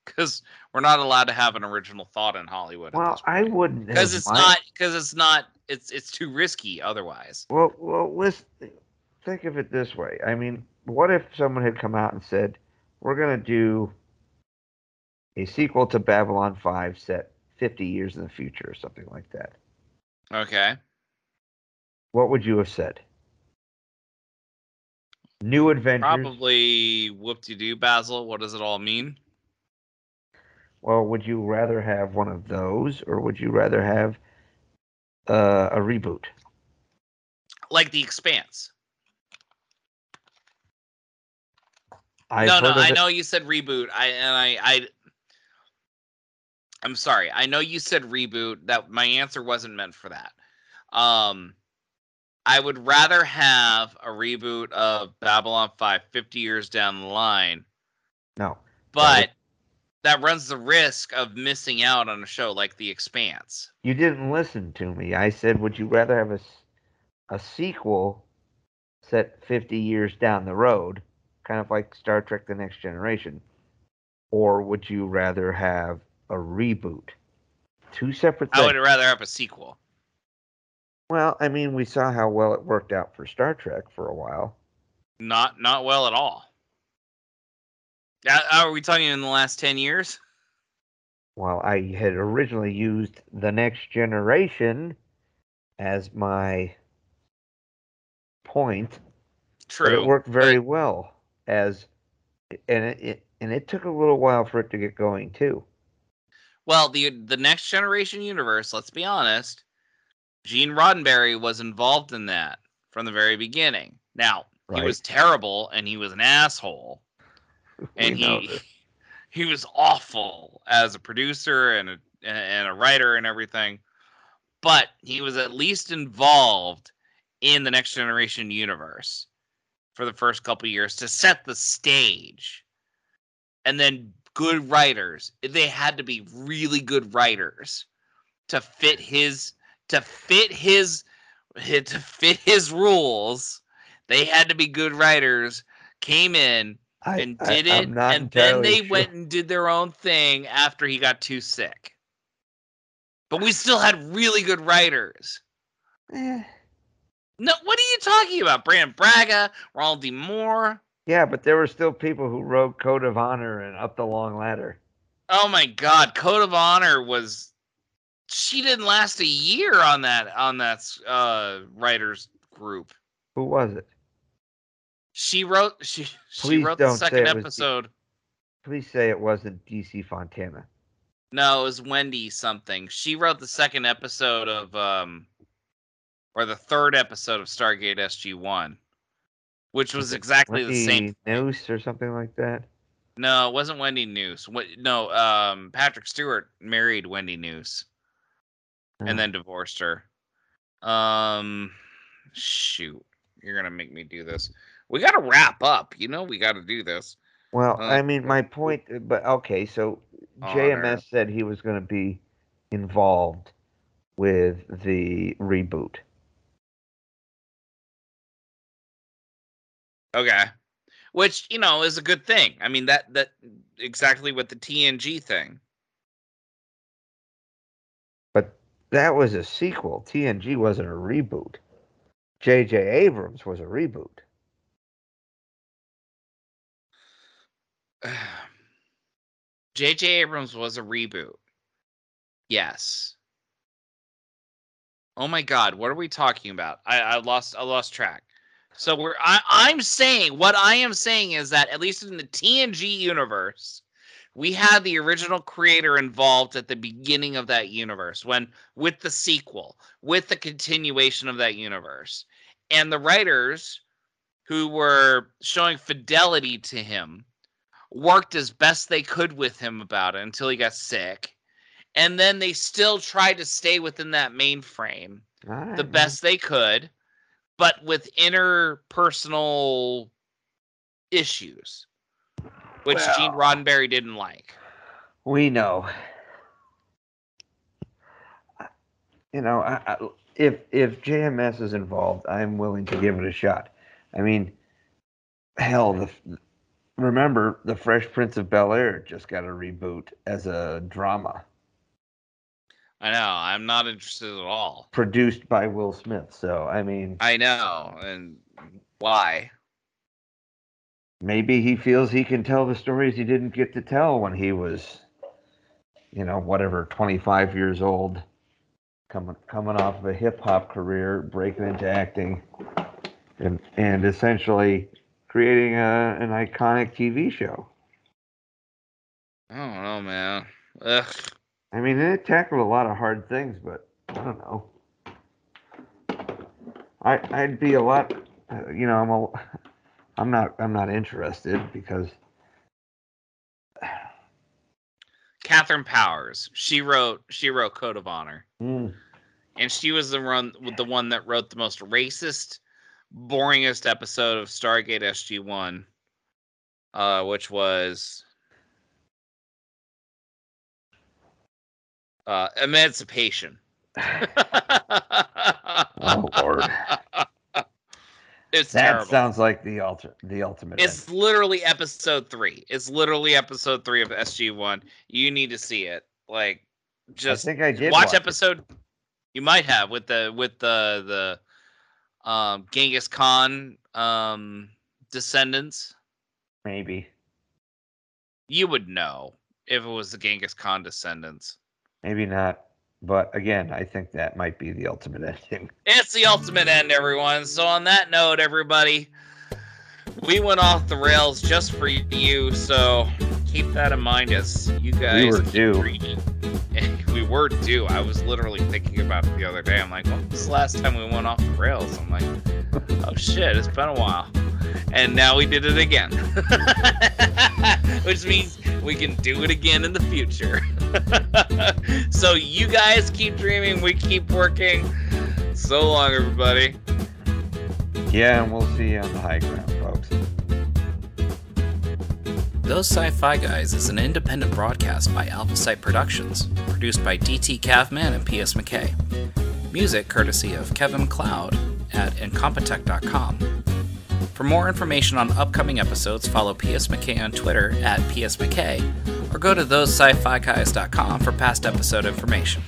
because we're not allowed to have an original thought in Hollywood. Well, I wouldn't. because it's mi- not because it's not it's it's too risky otherwise. Well, well, listen. Think of it this way. I mean, what if someone had come out and said, "We're going to do a sequel to Babylon 5 set 50 years in the future or something like that?" Okay. What would you have said? New adventures. Probably whoop de doo, Basil. What does it all mean? Well, would you rather have one of those, or would you rather have uh, a reboot? Like the expanse. I've no, no, I know you said reboot. I and I I I'm sorry. I know you said reboot. That my answer wasn't meant for that. Um I would rather have a reboot of Babylon 5 50 years down the line, No. but that runs the risk of missing out on a show like The Expanse. You didn't listen to me. I said, would you rather have a, a sequel set 50 years down the road, kind of like Star Trek The Next Generation, or would you rather have a reboot? Two separate I would rather have a sequel. Well, I mean, we saw how well it worked out for Star Trek for a while. Not not well at all. Are we talking in the last 10 years? Well, I had originally used The Next Generation as my point, True. it worked very well as and it, it and it took a little while for it to get going too. Well, the the next generation universe, let's be honest, Gene Roddenberry was involved in that from the very beginning. Now, he was terrible and he was an asshole. And he [LAUGHS] he was awful as a producer and a and a writer and everything. But he was at least involved in the next generation universe for the first couple years to set the stage. And then good writers, they had to be really good writers to fit his to fit his [LAUGHS] to fit his rules. They had to be good writers, came in I, and I- did I'm it, and then they sure. went and did their own thing after he got too sick. But we still had really good writers. Eh, No, what are you talking about? Brannon Braga, Ronald D. Moore. yeah, but there were still people who wrote Code of Honor and Up the Long Ladder. Oh my God, Code of Honor was. She didn't last a year on that on that uh, writers group. Who was it? She wrote she she wrote the second it was the- episode. Please say it wasn't DC Fontana. No, it was Wendy something. She wrote the second episode of um or the third episode of Stargate SG One. Which was exactly the same. Neuss or something like that. No, it wasn't Wendy Neuss. What no, um Patrick Stewart married Wendy Neuss. And then divorced her. Um shoot. You're gonna make me do this. We gotta wrap up. You know we gotta do this. Well, Uh, I mean, my point, but okay, so Honor. JMS said he was going to be involved with the reboot. Okay. Which, you know, is a good thing. I mean that that exactly what the TNG thing. That was a sequel. TNG wasn't a reboot. J.J. Abrams was a reboot. [SIGHS] J.J. Abrams was a reboot. Yes. Oh my God, what are we talking about? I, I lost I lost track. So we're I, I'm saying what I am saying is that at least in the TNG universe, we had the original creator involved at the beginning of that universe when with the sequel, with the continuation of that universe. And the writers who were showing fidelity to him worked as best they could with him about it until he got sick. And then they still tried to stay within that mainframe All the ah. best they could, but with interpersonal issues, which Gene Roddenberry didn't like. We know. You know, I, I, if if JMS is involved, I'm willing to give it a shot. I mean, hell, the remember the Fresh Prince of Bel Air just got a reboot as a drama I know. I'm not interested at all. produced by Will Smith. So I mean, I know. And why? Maybe he feels he can tell the stories he didn't get to tell when he was, you know, whatever, 25 years old, coming coming off of a hip hop career, breaking into acting, and and essentially creating a, an iconic TV show. I don't know, man. Ugh. I mean, it tackled a lot of hard things, but I don't know. I I'd be a lot, you know, I'm a, I'm not I'm not interested because Katharyn Powers. She wrote. She wrote Code of Honor, mm, and she was the run the one that wrote the most racist, boringest episode of Stargate SG One, uh, which was uh, Emancipation. [LAUGHS] oh lord. [LAUGHS] It's That terrible. sounds like the ulti- the ultimate. It's literally episode three. It's literally episode three of SG One. You need to see it. Like, just I think I did watch, watch it. episode. You might have with the with the the um Genghis Khan um descendants. Maybe, You would know if it was the Genghis Khan descendants. maybe not. But again, I think that might be the ultimate [LAUGHS] ending. It's the ultimate end, everyone. So on that note, everybody, we went off the rails just for you. So keep that in mind as you guys We were due. reading. [LAUGHS] we were due. I was literally thinking about it the other day. I'm like, when was the last time we went off the rails? I'm like, [LAUGHS] oh shit, it's been a while. And now we did it again. [LAUGHS] Which means we can do it again in the future. [LAUGHS] so you guys keep dreaming, we keep working. So long, everybody. Yeah, and we'll see you on the high ground, folks. Those Sci Fi Guys is an independent broadcast by Alpha Site Productions, produced by DT Cavman and PS McKay. Music courtesy of Kevin MacLeod at Incompetech.com. For more information on upcoming episodes, follow PS McKay on Twitter at PS McKay, or go to thosesciFiGuys.com for past episode information.